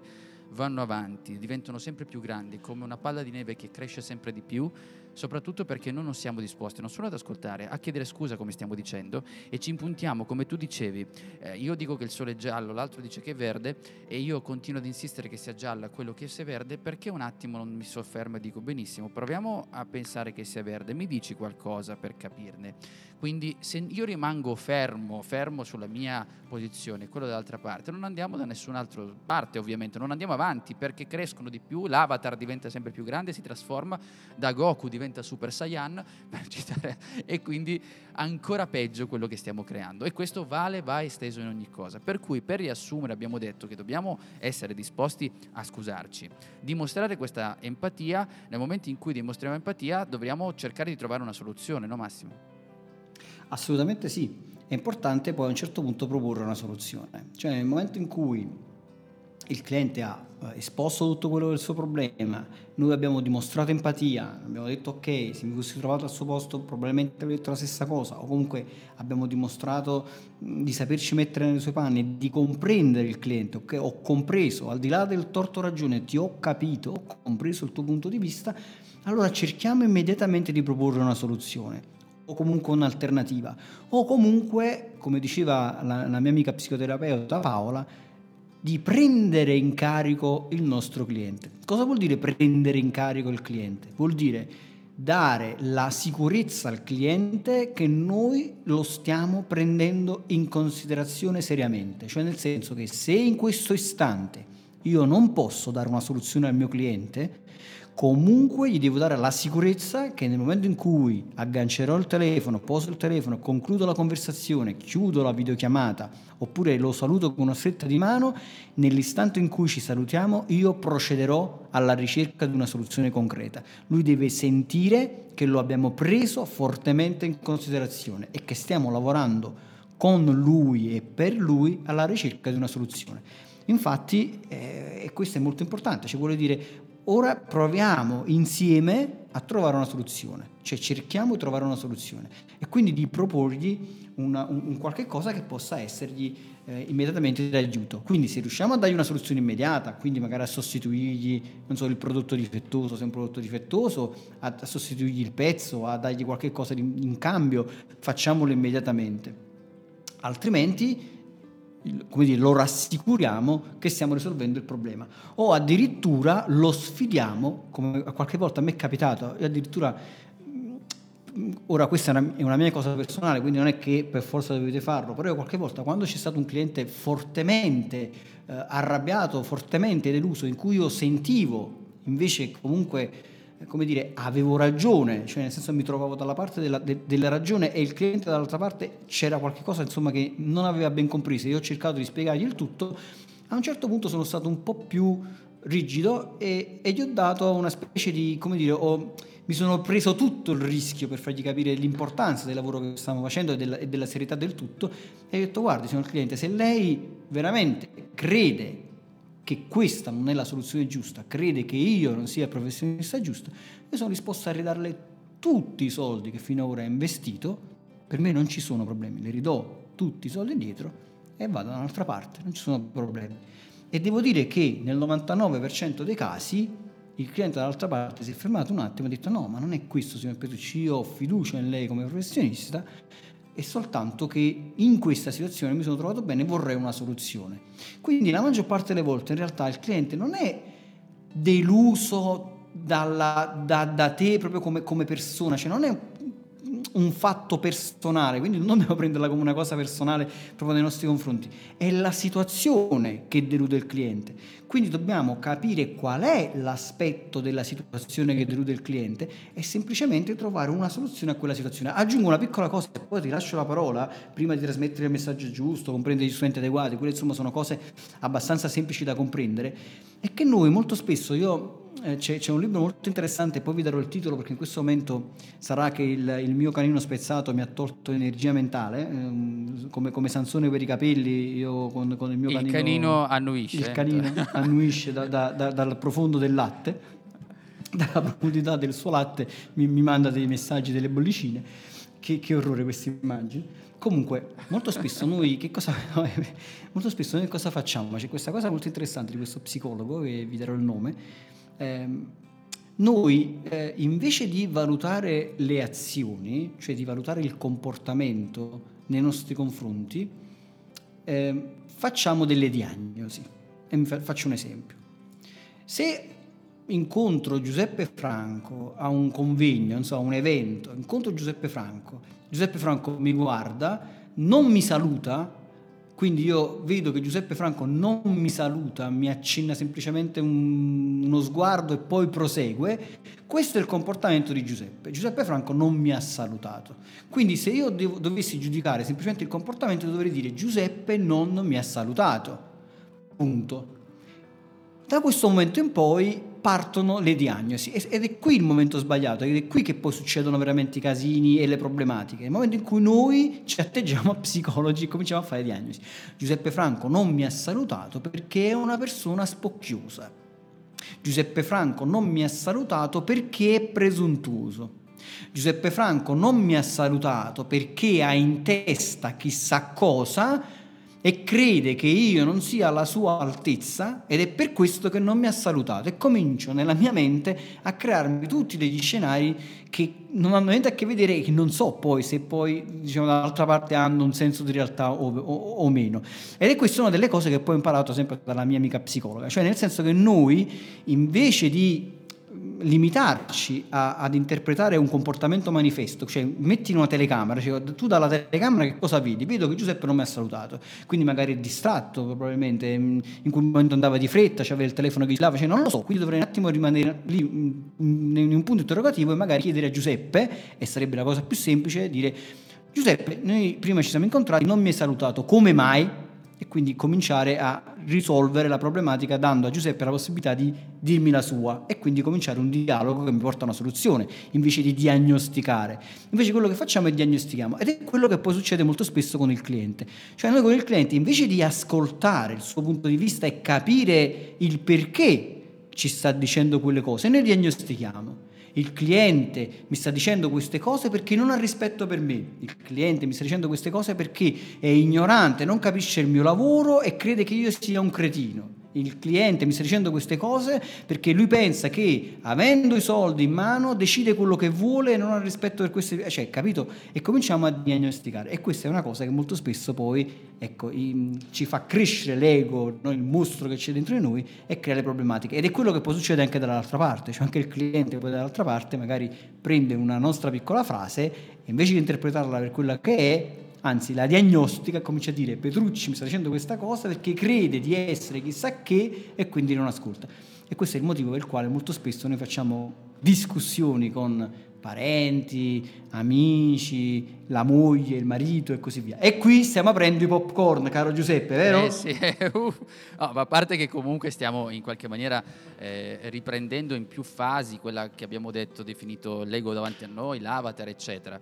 vanno avanti, diventano sempre più grandi, come una palla di neve che cresce sempre di più, soprattutto perché noi non siamo disposti non solo ad ascoltare, a chiedere scusa come stiamo dicendo e ci impuntiamo, come tu dicevi, eh, io dico che il sole è giallo, l'altro dice che è verde e io continuo ad insistere che sia gialla quello che sia verde perché un attimo non mi soffermo e dico benissimo, proviamo a pensare che sia verde, mi dici qualcosa per capirne. Quindi se io rimango fermo, fermo sulla mia posizione, quello dall'altra parte, non andiamo da nessun'altra parte ovviamente, non andiamo avanti perché crescono di più, l'avatar diventa sempre più grande, si trasforma, da Goku diventa Super Saiyan, [LAUGHS] citare, e quindi ancora peggio quello che stiamo creando. E questo vale, va esteso in ogni cosa. Per cui per riassumere abbiamo detto che dobbiamo essere disposti a scusarci, dimostrare questa empatia, nel momento in cui dimostriamo empatia dobbiamo cercare di trovare una soluzione, no Massimo? Assolutamente sì, è importante poi a un certo punto proporre una soluzione, cioè nel momento in cui il cliente ha eh, esposto tutto quello del suo problema, noi abbiamo dimostrato empatia, abbiamo detto ok, se mi fossi trovato al suo posto probabilmente avrei detto la stessa cosa, o comunque abbiamo dimostrato di saperci mettere nei suoi panni, di comprendere il cliente, ok, ho compreso, al di là del torto ragione, ti ho capito, ho compreso il tuo punto di vista, allora cerchiamo immediatamente di proporre una soluzione o comunque un'alternativa, o comunque, come diceva la, la mia amica psicoterapeuta Paola, di prendere in carico il nostro cliente. Cosa vuol dire prendere in carico il cliente? Vuol dire dare la sicurezza al cliente che noi lo stiamo prendendo in considerazione seriamente, cioè nel senso che se in questo istante io non posso dare una soluzione al mio cliente, comunque gli devo dare la sicurezza che nel momento in cui aggancerò il telefono, poso il telefono, concludo la conversazione, chiudo la videochiamata oppure lo saluto con una stretta di mano, nell'istante in cui ci salutiamo io procederò alla ricerca di una soluzione concreta. Lui deve sentire che lo abbiamo preso fortemente in considerazione e che stiamo lavorando con lui e per lui alla ricerca di una soluzione. Infatti, eh, e questo è molto importante, ci vuole dire Ora proviamo insieme a trovare una soluzione, cioè cerchiamo di trovare una soluzione e quindi di proporgli una, un, un, qualche cosa che possa essergli eh, immediatamente d'aiuto. Quindi se riusciamo a dargli una soluzione immediata, quindi magari a sostituirgli so, il prodotto difettoso, se è un prodotto difettoso, a, a sostituirgli il pezzo, a dargli qualche cosa in, in cambio, facciamolo immediatamente. Altrimenti come dire, lo rassicuriamo che stiamo risolvendo il problema. O addirittura lo sfidiamo, come qualche volta a me è capitato, e addirittura mm, ora questa è una, mia cosa personale, quindi non è che per forza dovete farlo, però qualche volta quando c'è stato un cliente fortemente eh, arrabbiato, fortemente deluso, in cui io sentivo invece comunque come dire, avevo ragione, cioè nel senso mi trovavo dalla parte della, de, della ragione e il cliente dall'altra parte c'era qualcosa insomma, che non aveva ben compreso. Io ho cercato di spiegargli il tutto, a un certo punto sono stato un po' più rigido e, e gli ho dato una specie di, come dire, ho, mi sono preso tutto il rischio per fargli capire l'importanza del lavoro che stiamo facendo e della, e della serietà del tutto e ho detto guardi signor cliente, se lei veramente crede che questa non è la soluzione giusta, crede che io non sia il professionista giusto, io sono disposto a ridarle tutti i soldi che fino ad ora ha investito, per me non ci sono problemi, le ridò tutti i soldi indietro e vado da un'altra parte, non ci sono problemi. E devo dire che nel 99% dei casi il cliente dall'altra parte si è fermato un attimo e ha detto no, ma non è questo signor Petrucci, io ho fiducia in lei come professionista è soltanto che in questa situazione mi sono trovato bene e vorrei una soluzione. Quindi la maggior parte delle volte in realtà il cliente non è deluso dalla, da, da, te proprio come, come persona, cioè non è un fatto personale, quindi non dobbiamo prenderla come una cosa personale proprio nei nostri confronti, è la situazione che delude il cliente. Quindi dobbiamo capire qual è l'aspetto della situazione che delude il cliente e semplicemente trovare una soluzione a quella situazione. Aggiungo una piccola cosa e poi ti lascio la parola prima di trasmettere il messaggio giusto, comprendere gli strumenti adeguati, quelle insomma sono cose abbastanza semplici da comprendere, è che noi molto spesso, io c'è, c'è, un libro molto interessante, poi vi darò il titolo perché in questo momento sarà che il, il mio canino spezzato mi ha tolto energia mentale, ehm, come, come, Sansone per i capelli, io con, con il mio il canino... canino annuisce. Il canino [LAUGHS] annuisce da, da, da, dal profondo del latte, [LAUGHS] dalla profondità del suo latte mi, mi manda dei messaggi, delle bollicine. che, che orrore queste immagini. Comunque, molto spesso noi che cosa, [LAUGHS] molto spesso noi cosa facciamo? C'è questa cosa molto interessante di questo psicologo, che vi darò il nome. Eh, noi eh, invece di valutare le azioni, cioè di valutare il comportamento nei nostri confronti, eh, facciamo delle diagnosi. E fa- faccio un esempio. Se incontro Giuseppe Franco a un convegno, non a un evento, incontro Giuseppe Franco, Giuseppe Franco mi guarda, non mi saluta, quindi io vedo che Giuseppe Franco non mi saluta, mi accenna semplicemente un, uno sguardo e poi prosegue, questo è il comportamento di Giuseppe. Giuseppe Franco non mi ha salutato. Quindi se io devo, dovessi giudicare semplicemente il comportamento dovrei dire Giuseppe non mi ha salutato. Punto. Da questo momento in poi partono le diagnosi ed è qui il momento sbagliato, ed è qui che poi succedono veramente i casini e le problematiche, nel momento in cui noi ci atteggiamo [LAUGHS] a psicologi e cominciamo a fare diagnosi. Giuseppe Franco non mi ha salutato perché è una persona spocchiosa. Giuseppe Franco non mi ha salutato perché è presuntuoso. Giuseppe Franco non mi ha salutato perché ha in testa chissà cosa e crede che io non sia alla sua altezza ed è per questo che non mi ha salutato. E comincio nella mia mente a crearmi tutti degli scenari che non hanno niente a che vedere e che non so poi se poi diciamo dall'altra parte hanno un senso di realtà o, o, o meno. Ed è questa una delle cose che poi ho imparato sempre dalla mia amica psicologa. Cioè nel senso che noi invece di limitarci a, ad interpretare un comportamento manifesto, cioè metti in una telecamera, cioè, tu dalla telecamera che cosa vedi? Vedo che Giuseppe non mi ha salutato, quindi magari è distratto probabilmente, mm, in quel momento andava di fretta, aveva il telefono che girava, cioè non lo so, quindi dovrei un attimo rimanere lì mm, in un punto interrogativo e magari chiedere a Giuseppe, e sarebbe la cosa più semplice, dire Giuseppe, noi prima ci siamo incontrati, non mi hai salutato, come mai? E quindi cominciare a risolvere la problematica dando a Giuseppe la possibilità di dirmi la sua e quindi cominciare un dialogo che mi porta a una soluzione invece di diagnosticare. Invece quello che facciamo è diagnostichiamo ed è quello che poi succede molto spesso con il cliente. Cioè noi con il cliente invece di ascoltare il suo punto di vista e capire il perché ci sta dicendo quelle cose, noi diagnostichiamo il cliente mi sta dicendo queste cose perché non ha rispetto per me, il cliente mi sta dicendo queste cose perché è ignorante, non capisce il mio lavoro e crede che io sia un cretino il cliente mi sta dicendo queste cose perché lui pensa che avendo i soldi in mano decide quello che vuole e non ha rispetto per queste cioè capito e cominciamo a diagnosticare e questa è una cosa che molto spesso poi ecco ci fa crescere l'ego no? il mostro che c'è dentro di noi e crea le problematiche ed è quello che poi succede anche dall'altra parte cioè anche il cliente poi dall'altra parte magari prende una nostra piccola frase e invece di interpretarla per quella che è anzi la diagnostica comincia a dire Petrucci mi sta dicendo questa cosa perché crede di essere chissà che e quindi non ascolta. E questo è il motivo per il quale molto spesso noi facciamo discussioni con parenti, amici, la moglie, il marito e così via. E qui stiamo aprendo i popcorn, caro Giuseppe, vero? Eh sì, [LAUGHS] uh, no, ma a parte che comunque stiamo in qualche maniera eh, riprendendo in più fasi quella che abbiamo detto, definito l'ego davanti a noi, l'avatar, eccetera.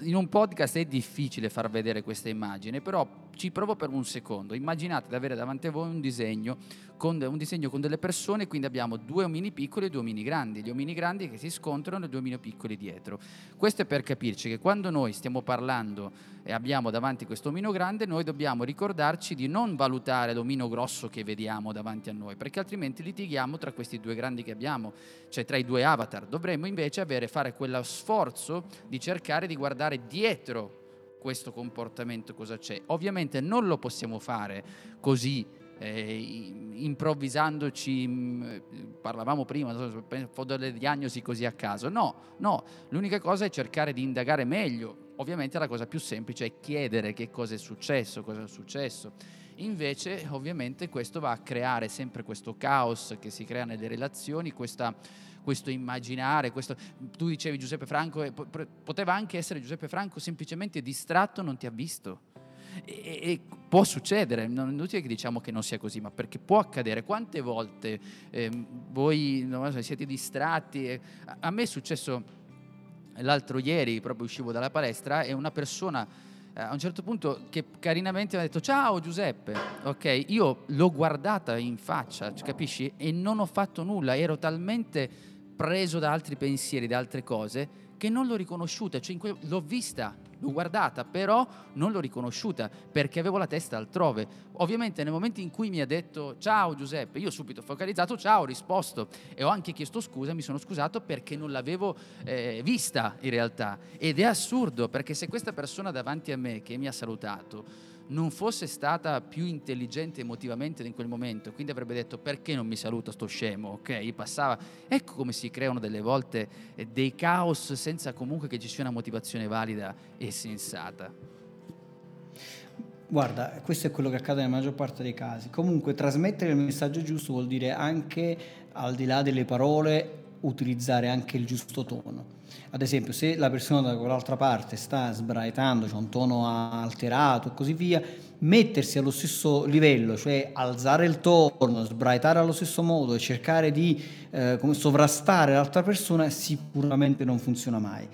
In un podcast è difficile far vedere questa immagine, però ci provo per un secondo. Immaginate di avere davanti a voi un disegno con, un disegno con delle persone, quindi abbiamo due omini piccoli e due omini grandi, gli omini grandi che si scontrano e due omini piccoli dietro. Questo è per capirci che quando noi stiamo parlando e abbiamo davanti questo omino grande, noi dobbiamo ricordarci di non valutare l'omino grosso che vediamo davanti a noi, perché altrimenti litighiamo tra questi due grandi che abbiamo, cioè tra i due avatar. Dovremmo invece avere, fare quello sforzo di cercare di guardare dietro questo comportamento cosa c'è. Ovviamente non lo possiamo fare così eh, improvvisandoci, mm, parlavamo prima, so, delle diagnosi così a caso. No, no, l'unica cosa è cercare di indagare meglio. Ovviamente la cosa più semplice è chiedere che cosa è successo, cosa è successo. Invece, ovviamente, questo va a creare sempre questo caos che si crea nelle relazioni, questa, questo immaginare, questo... tu dicevi Giuseppe Franco, poteva anche essere Giuseppe Franco semplicemente distratto, non ti ha visto e, e può succedere, non è inutile che diciamo che non sia così, ma perché può accadere. Quante volte eh, voi so, siete distratti? Eh, a me è successo l'altro ieri, proprio uscivo dalla palestra e una persona eh, a un certo punto che carinamente mi ha detto ciao Giuseppe, ok, io l'ho guardata in faccia, capisci? E non ho fatto nulla, ero talmente preso da altri pensieri, da altre cose, che non l'ho riconosciuta, cioè que- l'ho vista, l'ho guardata, però non l'ho riconosciuta perché avevo la testa altrove. Ovviamente nel momento in cui mi ha detto ciao Giuseppe, io subito focalizzato ciao, ho risposto e ho anche chiesto scusa, mi sono scusato perché non l'avevo eh, vista in realtà. Ed è assurdo perché se questa persona davanti a me che mi ha salutato non fosse stata più intelligente emotivamente in quel momento, quindi avrebbe detto perché non mi saluta sto scemo, ok? Passava. Ecco come si creano delle volte eh, dei caos senza comunque che ci sia una motivazione valida e sensata. Guarda, questo è quello che accade nella maggior parte dei casi. Comunque trasmettere il messaggio giusto vuol dire anche, al di là delle parole, utilizzare anche il giusto tono. Ad esempio, se la persona da quell'altra parte sta sbraitando, c'è un tono alterato e così via, mettersi allo stesso livello, cioè alzare il tono, sbraitare allo stesso modo e cercare di eh, sovrastare l'altra persona, sicuramente non funziona mai.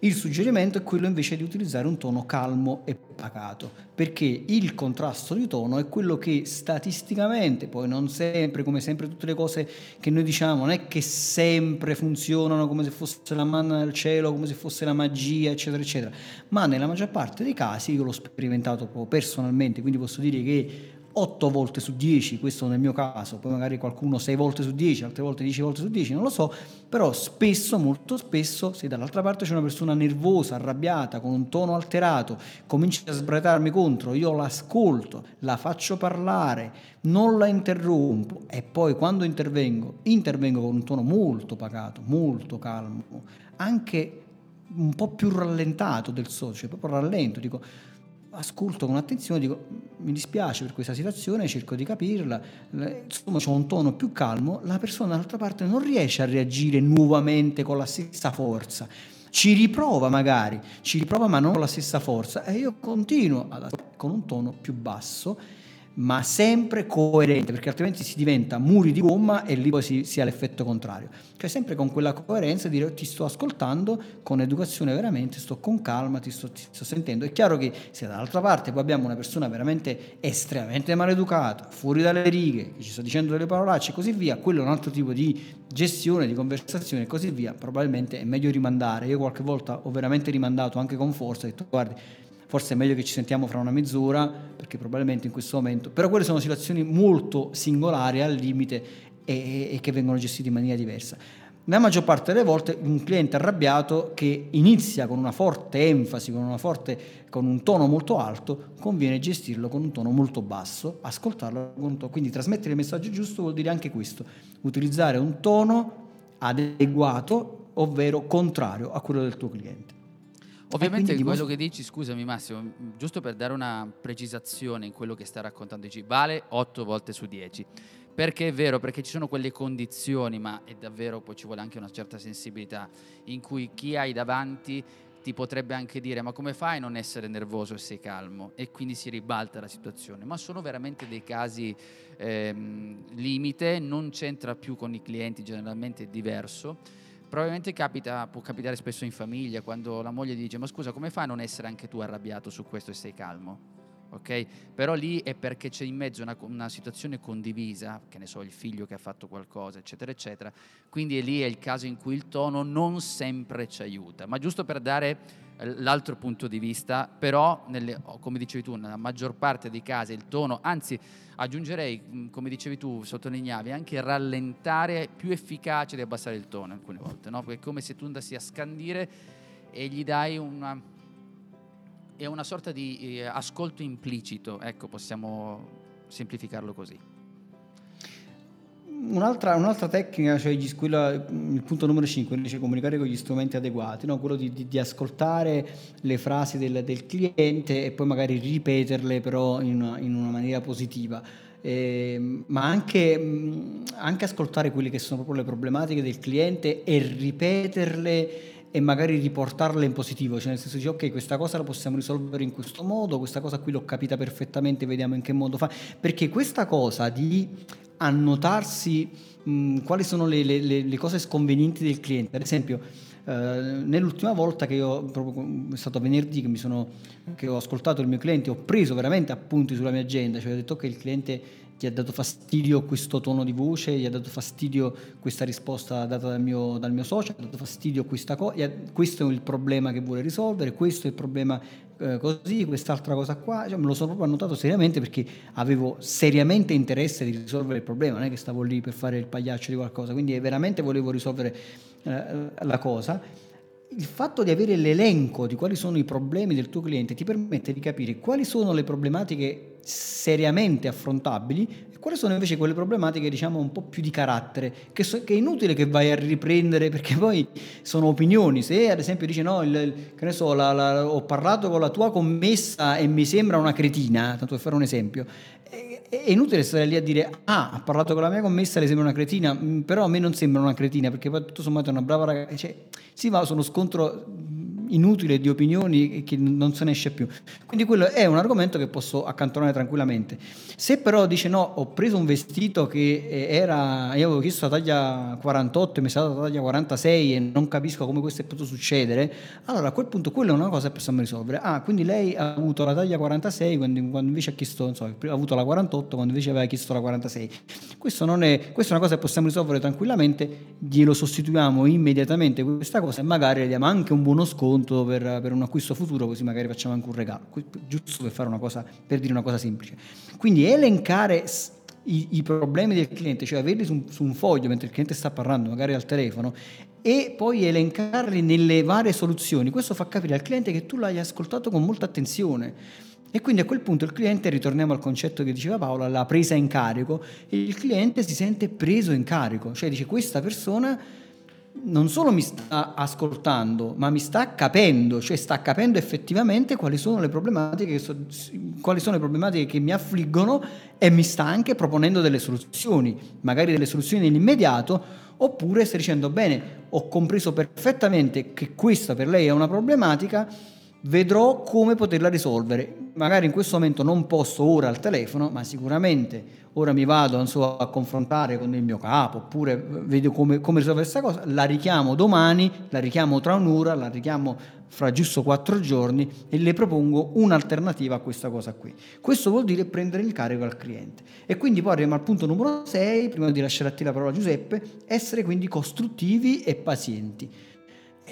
Il suggerimento è quello invece di utilizzare un tono calmo e pacato, perché il contrasto di tono è quello che statisticamente, poi non sempre, come sempre tutte le cose che noi diciamo, non è che sempre funzionano come se fosse la manna del cielo, come se fosse la magia, eccetera, eccetera, ma nella maggior parte dei casi, io l'ho sperimentato personalmente, quindi posso dire che 8 volte su 10, questo nel mio caso, poi magari qualcuno 6 volte su 10, altre volte 10 volte su 10, non lo so, però spesso, molto spesso, se dall'altra parte c'è una persona nervosa, arrabbiata, con un tono alterato, comincia a sbratarmi contro, io l'ascolto, la faccio parlare, non la interrompo e poi quando intervengo, intervengo con un tono molto pacato, molto calmo, anche un po' più rallentato del socio, proprio rallento, dico ascolto con attenzione, dico mi dispiace per questa situazione, cerco di capirla, insomma c'è un tono più calmo, la persona dall'altra parte non riesce a reagire nuovamente con la stessa forza, ci riprova magari, ci riprova ma non con la stessa forza e io continuo ad, con un tono più basso ma sempre coerente, perché altrimenti si diventa muri di gomma e lì poi si, si ha l'effetto contrario. Cioè sempre con quella coerenza dire ti sto ascoltando con educazione veramente, sto con calma, ti sto, ti sto sentendo. È chiaro che se dall'altra parte poi abbiamo una persona veramente estremamente maleducata, fuori dalle righe, che ci sta dicendo delle parolacce e così via, quello è un altro tipo di gestione, di conversazione e così via, probabilmente è meglio rimandare. Io qualche volta ho veramente rimandato anche con forza, ho detto guardi forse è meglio che ci sentiamo fra una mezz'ora, perché probabilmente in questo momento, però quelle sono situazioni molto singolari, al limite, e, e che vengono gestite in maniera diversa. Nella maggior parte delle volte un cliente arrabbiato che inizia con una forte enfasi, con, una forte, con un tono molto alto, conviene gestirlo con un tono molto basso, ascoltarlo con un tono. Quindi trasmettere il messaggio giusto vuol dire anche questo, utilizzare un tono adeguato, ovvero contrario a quello del tuo cliente. Ovviamente quello dimostra... che dici, scusami Massimo, giusto per dare una precisazione in quello che stai raccontando, dici vale 8 volte su 10. Perché è vero, perché ci sono quelle condizioni, ma è davvero poi ci vuole anche una certa sensibilità, in cui chi hai davanti ti potrebbe anche dire ma come fai a non essere nervoso e sei calmo? E quindi si ribalta la situazione. Ma sono veramente dei casi ehm, limite, non c'entra più con i clienti, generalmente è diverso Probabilmente capita, può capitare spesso in famiglia quando la moglie dice ma scusa come fai a non essere anche tu arrabbiato su questo e sei calmo? Ok? Però lì è perché c'è in mezzo una, una, situazione condivisa, che ne so, il figlio che ha fatto qualcosa, eccetera, eccetera. Quindi è lì è il caso in cui il tono non sempre ci aiuta. Ma giusto per dare eh, l'altro punto di vista, però, nelle, come dicevi tu, nella maggior parte dei casi il tono, anzi aggiungerei, mm, come dicevi tu, sottolineavi, anche rallentare è più efficace di abbassare il tono alcune volte, no? Perché è come se tu andassi a scandire e gli dai una è una sorta di eh, ascolto implicito, ecco, possiamo semplificarlo così. Un'altra, un'altra, tecnica, cioè quella, il punto numero 5, invece comunicare con gli strumenti adeguati, no? quello di, di, di, ascoltare le frasi del, del, cliente e poi magari ripeterle però in una, in una maniera positiva. Eh, ma anche, anche ascoltare quelle che sono proprio le problematiche del cliente e ripeterle e magari riportarla in positivo, cioè nel senso di ok, questa cosa la possiamo risolvere in questo modo, questa cosa qui l'ho capita perfettamente, vediamo in che modo fa, perché questa cosa di annotarsi mh, quali sono le, le, le, cose sconvenienti del cliente, ad esempio eh, nell'ultima volta che io, proprio è stato venerdì che, sono, che ho ascoltato il mio cliente, ho preso veramente appunti sulla mia agenda, cioè ho detto che il cliente gli ha dato fastidio questo tono di voce, gli ha dato fastidio questa risposta data dal mio, dal mio socio, ha dato fastidio questa cosa, questo è il problema che vuole risolvere, questo è il problema eh, così, quest'altra cosa qua, cioè, me lo sono proprio annotato seriamente perché avevo seriamente interesse di risolvere il problema, non è che stavo lì per fare il pagliaccio di qualcosa, quindi veramente volevo risolvere eh, la cosa il fatto di avere l'elenco di quali sono i problemi del tuo cliente ti permette di capire quali sono le problematiche seriamente affrontabili e quali sono invece quelle problematiche diciamo un po' più di carattere che, so, che è inutile che vai a riprendere perché [LAUGHS] poi sono opinioni. Se ad esempio dici no il, che ne so la, la, ho parlato con la tua commessa e mi sembra una cretina tanto per fare un esempio è inutile stare lì a dire ah ha parlato con la mia commessa le sembra una cretina però a me non sembra una cretina perché poi tutto sommato è una brava ragazza cioè, si va su uno scontro inutile di opinioni che non se ne esce più. Quindi quello è un argomento che posso accantonare tranquillamente. Se però dice no, ho preso un vestito che eh, era, io avevo chiesto la taglia 48 e mi è stata la taglia 46 e non capisco come questo è potuto succedere, allora a quel punto quello è una cosa che possiamo risolvere. Ah, quindi lei ha avuto la taglia 46 quando, quando invece ha chiesto, so, ha avuto la 48 quando invece aveva chiesto la 46. Questo non è, questa è una cosa che possiamo risolvere tranquillamente, glielo sostituiamo immediatamente questa cosa e magari le diamo anche un buono sconto sconto per, per, un acquisto futuro, così magari facciamo anche un regalo, giusto per fare una cosa, per dire una cosa semplice. Quindi elencare i, i problemi del cliente, cioè averli su, su un foglio mentre il cliente sta parlando, magari al telefono, e poi elencarli nelle varie soluzioni, questo fa capire al cliente che tu l'hai ascoltato con molta attenzione. E quindi a quel punto il cliente, ritorniamo al concetto che diceva Paola, la presa in carico, il cliente si sente preso in carico, cioè dice questa persona non solo mi sta ascoltando, ma mi sta capendo, cioè sta capendo effettivamente quali sono le problematiche che, quali sono le problematiche che mi affliggono e mi sta anche proponendo delle soluzioni, magari delle soluzioni nell'immediato, oppure sta dicendo bene, ho compreso perfettamente che questa per lei è una problematica, vedrò come poterla risolvere. Magari in questo momento non posso ora al telefono, ma sicuramente ora mi vado so, a confrontare con il mio capo, oppure vedo come, come risolvere questa cosa, la richiamo domani, la richiamo tra un'ora, la richiamo fra giusto quattro giorni e le propongo un'alternativa a questa cosa qui. Questo vuol dire prendere il carico al cliente. E quindi poi arriviamo al punto numero 6, prima di lasciare a te la parola Giuseppe, essere quindi costruttivi e pazienti.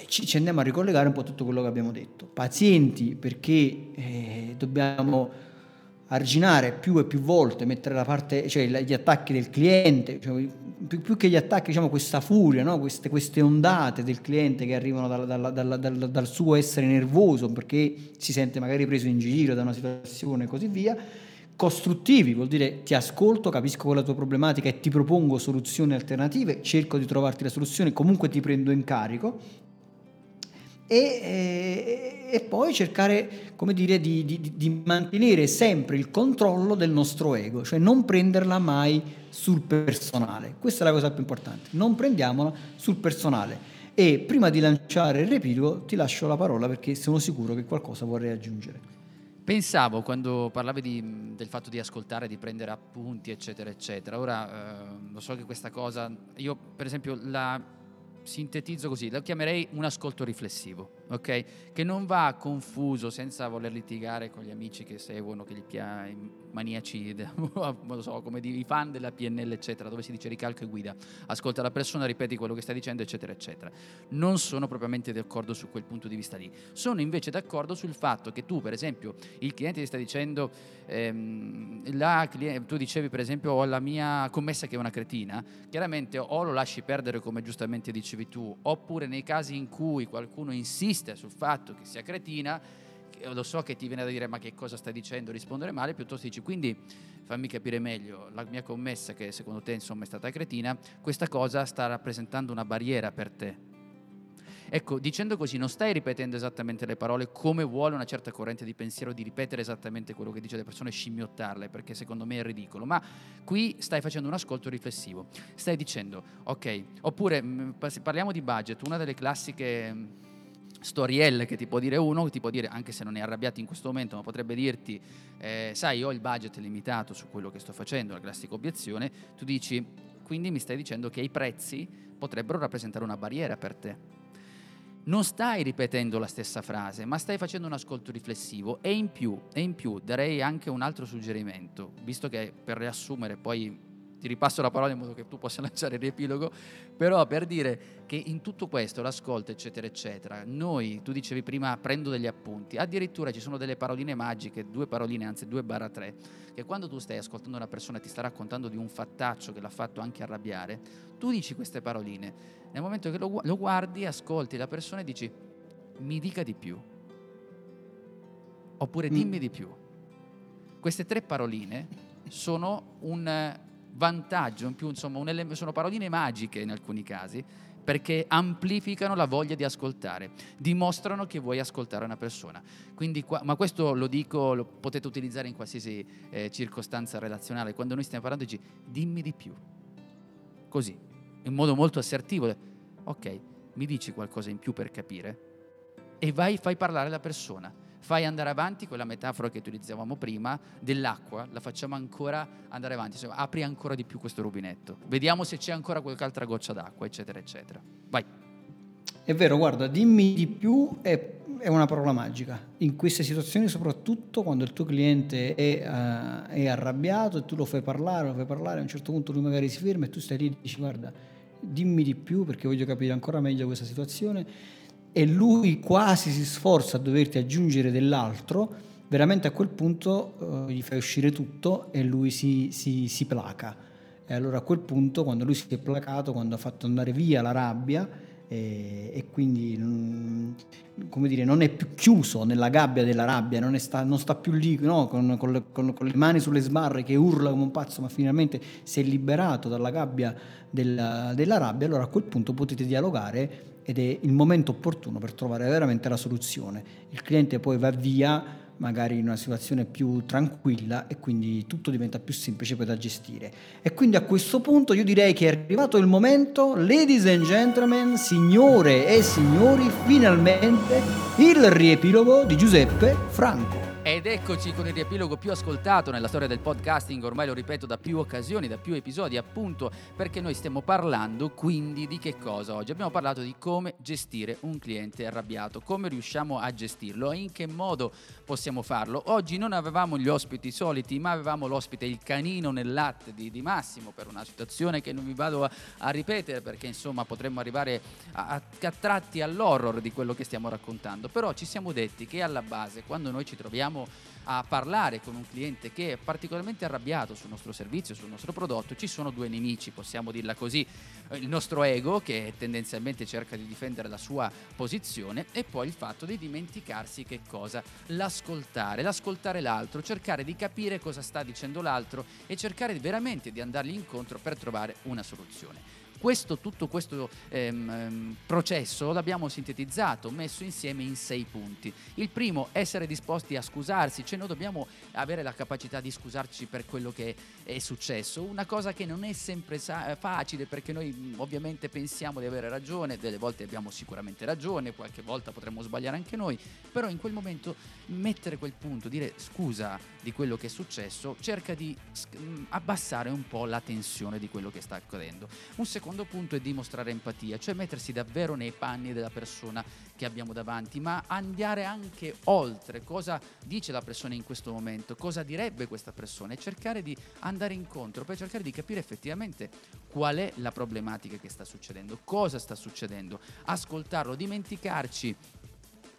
Ci, ci andiamo a ricollegare un po' tutto quello che abbiamo detto. Pazienti perché eh, dobbiamo arginare più e più volte, mettere da parte cioè, gli attacchi del cliente, cioè, più, più, che gli attacchi, diciamo, questa furia, no? queste, queste, ondate del cliente che arrivano dal, dal, dal, dal, suo essere nervoso perché si sente magari preso in giro da una situazione e così via. Costruttivi vuol dire ti ascolto, capisco qual è la tua problematica e ti propongo soluzioni alternative, cerco di trovarti la soluzione, comunque ti prendo in carico e, e, e, poi cercare come dire, di, di, di, mantenere sempre il controllo del nostro ego, cioè non prenderla mai sul personale. Questa è la cosa più importante, non prendiamola sul personale. E prima di lanciare il riepilogo ti lascio la parola perché sono sicuro che qualcosa vorrei aggiungere. Pensavo quando parlavi di, del fatto di ascoltare, di prendere appunti, eccetera, eccetera. Ora eh, lo so che questa cosa, io per esempio la sintetizzo così, lo chiamerei un ascolto riflessivo, ok? Che non va confuso senza voler litigare con gli amici che seguono, che gli piace, maniaci, [LAUGHS] non so, come i fan della PNL, eccetera, dove si dice ricalco e guida, ascolta la persona, ripeti quello che sta dicendo, eccetera, eccetera. Non sono propriamente d'accordo su quel punto di vista lì. Sono invece d'accordo sul fatto che tu, per esempio, il cliente ti sta dicendo, ehm, la, tu dicevi per esempio, ho la mia commessa che è una cretina, chiaramente o lo lasci perdere come giustamente dicevi tu, oppure nei casi in cui qualcuno insiste insiste sul fatto che sia cretina, lo so che ti viene da dire ma che cosa stai dicendo, rispondere male, piuttosto dici quindi fammi capire meglio, la mia commessa che secondo te insomma è stata cretina, questa cosa sta rappresentando una barriera per te. Ecco, dicendo così non stai ripetendo esattamente le parole come vuole una certa corrente di pensiero di ripetere esattamente quello che dice le persone e scimmiottarle, perché secondo me è ridicolo, ma qui stai facendo un ascolto riflessivo. Stai dicendo, ok, oppure mm, parliamo di budget, una delle classiche mm, storielle che ti può dire uno, ti può dire, anche se non è arrabbiato in questo momento, ma potrebbe dirti, eh, sai, ho il budget limitato su quello che sto facendo, la classica obiezione, tu dici, quindi mi stai dicendo che i prezzi potrebbero rappresentare una barriera per te. non stai ripetendo la stessa frase, ma stai facendo un ascolto riflessivo e in più, e in più darei anche un altro suggerimento, visto che per riassumere poi ti ripasso la parola in modo che tu possa [LAUGHS] lanciare il riepilogo, però per dire che in tutto questo, l'ascolto, eccetera, eccetera, noi, tu dicevi prima, prendo degli appunti, addirittura ci sono delle paroline magiche, due paroline, anzi due barra tre, che quando tu stai ascoltando una persona e ti sta raccontando di un fattaccio che l'ha fatto anche arrabbiare, tu dici queste paroline, nel momento che lo, lo guardi, ascolti la persona e dici, mi dica di più, oppure dimmi mm. di più. Queste tre paroline sono un vantaggio, in più, insomma, un, sono paroline magiche in alcuni casi, perché amplificano la voglia di ascoltare, dimostrano che vuoi ascoltare una persona. Qua, ma questo lo dico, lo potete utilizzare in qualsiasi eh, circostanza relazionale. Quando noi stiamo parlando, dici dimmi di più. Così, in modo molto assertivo. Ok, mi dici qualcosa in più per capire? E vai, fai parlare la persona fai andare avanti quella metafora che utilizzavamo prima dell'acqua, la facciamo ancora andare avanti, cioè, apri ancora di più questo rubinetto, vediamo se c'è ancora qualche altra goccia d'acqua, eccetera, eccetera. Vai. È vero, guarda, dimmi di più è, è una parola magica. In queste situazioni, soprattutto quando il tuo cliente è, uh, è, arrabbiato e tu lo fai parlare, lo fai parlare, a un certo punto lui magari si ferma e tu stai lì e dici guarda, dimmi di più perché voglio capire ancora meglio questa situazione e lui quasi si sforza a doverti aggiungere dell'altro, veramente a quel punto uh, gli fai uscire tutto e lui si, si, si, placa. E allora a quel punto, quando lui si è placato, quando ha fatto andare via la rabbia e, e quindi mm, come dire, non è più chiuso nella gabbia della rabbia, non, sta, non sta, più lì no, con, con, le, con, con, le, mani sulle sbarre che urla come un pazzo, ma finalmente si è liberato dalla gabbia della, della rabbia, allora a quel punto potete dialogare ed è il momento opportuno per trovare veramente la soluzione. Il cliente poi va via magari in una situazione più tranquilla e quindi tutto diventa più semplice poi da gestire. E quindi a questo punto io direi che è arrivato il momento, ladies and gentlemen, signore e signori, finalmente il riepilogo di Giuseppe Franco. Ed eccoci con il riepilogo più ascoltato nella storia del podcasting, ormai lo ripeto da più occasioni, da più episodi, appunto perché noi stiamo parlando quindi di che cosa oggi? Abbiamo parlato di come gestire un cliente arrabbiato, come riusciamo a gestirlo e in che modo possiamo farlo. Oggi non avevamo gli ospiti soliti, ma avevamo l'ospite, il canino nel latte di, di Massimo, per una situazione che non vi vado a, a ripetere perché insomma potremmo arrivare a, a, tratti all'horror di quello che stiamo raccontando. Però ci siamo detti che alla base, quando noi ci troviamo a parlare con un cliente che è particolarmente arrabbiato sul nostro servizio, sul nostro prodotto, ci sono due nemici, possiamo dirla così, il nostro ego che tendenzialmente cerca di difendere la sua posizione e poi il fatto di dimenticarsi che cosa? L'ascoltare, l'ascoltare l'altro, cercare di capire cosa sta dicendo l'altro e cercare veramente di andargli incontro per trovare una soluzione questo, tutto questo ehm, ehm, processo l'abbiamo sintetizzato, messo insieme in sei punti. Il primo, essere disposti a scusarsi, cioè noi dobbiamo avere la capacità di scusarci per quello che è successo, una cosa che non è sempre sa- facile perché noi ovviamente pensiamo di avere ragione, delle volte abbiamo sicuramente ragione, qualche volta potremmo sbagliare anche noi, però in quel momento mettere quel punto, dire scusa di quello che è successo, cerca di abbassare un po' la tensione di quello che sta accadendo. Un secondo punto è dimostrare empatia, cioè mettersi davvero nei panni della persona che abbiamo davanti, ma andare anche oltre. Cosa dice la persona in questo momento, cosa direbbe questa persona? E cercare di andare incontro per cercare di capire effettivamente qual è la problematica che sta succedendo, cosa sta succedendo, ascoltarlo, dimenticarci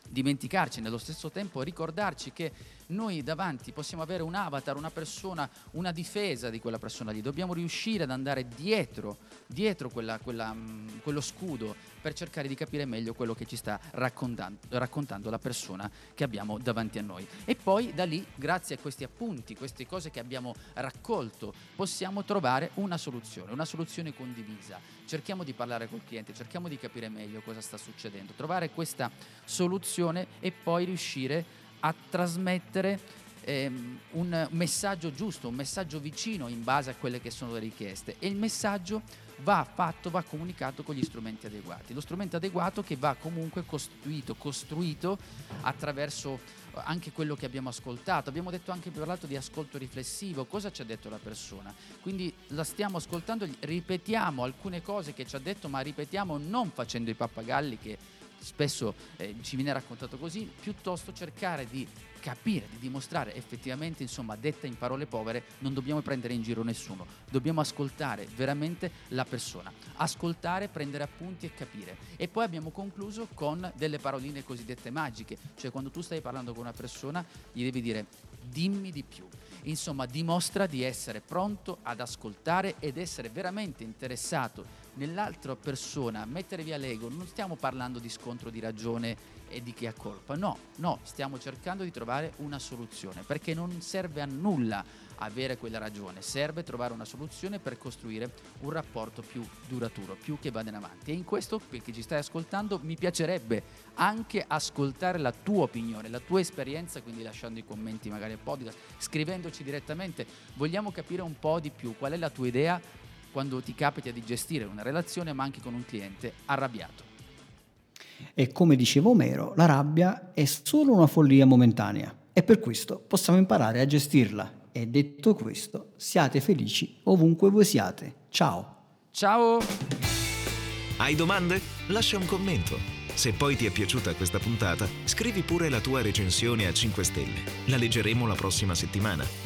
dimenticarci nello stesso tempo ricordarci che noi davanti possiamo avere un avatar, una persona, una difesa di quella persona lì, dobbiamo riuscire ad andare dietro, dietro quella, quella, mm, quello scudo per cercare di capire meglio quello che ci sta raccontando, raccontando la persona che abbiamo davanti a noi. E poi da lì, grazie a questi appunti, queste cose che abbiamo raccolto, possiamo trovare una soluzione, una soluzione condivisa. Cerchiamo di parlare col cliente, cerchiamo di capire meglio cosa sta succedendo, trovare questa soluzione e poi riuscire a trasmettere ehm, un messaggio giusto, un messaggio vicino in base a quelle che sono le richieste e il messaggio va fatto, va comunicato con gli strumenti adeguati. Lo strumento adeguato che va comunque costruito, costruito attraverso eh, anche quello che abbiamo ascoltato. Abbiamo detto anche parlato di ascolto riflessivo, cosa ci ha detto la persona. Quindi la stiamo ascoltando, ripetiamo alcune cose che ci ha detto, ma ripetiamo non facendo i pappagalli che spesso eh, ci viene raccontato così, piuttosto cercare di capire, di dimostrare effettivamente, insomma, detta in parole povere, non dobbiamo prendere in giro nessuno, dobbiamo ascoltare veramente la persona, ascoltare, prendere appunti e capire. E poi abbiamo concluso con delle paroline cosiddette magiche, cioè quando tu stai parlando con una persona gli devi dire dimmi di più. Insomma, dimostra di essere pronto ad ascoltare ed essere veramente interessato nell'altra persona, mettere via l'ego. Non stiamo parlando di scontro di ragione e di chi ha colpa, no, no, stiamo cercando di trovare una soluzione, perché non serve a nulla avere quella ragione, serve trovare una soluzione per costruire un rapporto più duraturo, più che vada in avanti. E in questo, perché ci stai ascoltando, mi piacerebbe anche ascoltare la tua opinione, la tua esperienza, quindi lasciando i commenti magari al podcast, scrivendoci direttamente. Vogliamo capire un po' di più qual è la tua idea quando ti capita di gestire una relazione ma anche con un cliente arrabbiato. E come diceva Omero, la rabbia è solo una follia momentanea e per questo possiamo imparare a gestirla. E detto questo, siate felici ovunque voi siate. Ciao! Ciao! Hai domande? Lascia un commento. Se poi ti è piaciuta questa puntata, scrivi pure la tua recensione a 5 stelle. La leggeremo la prossima settimana.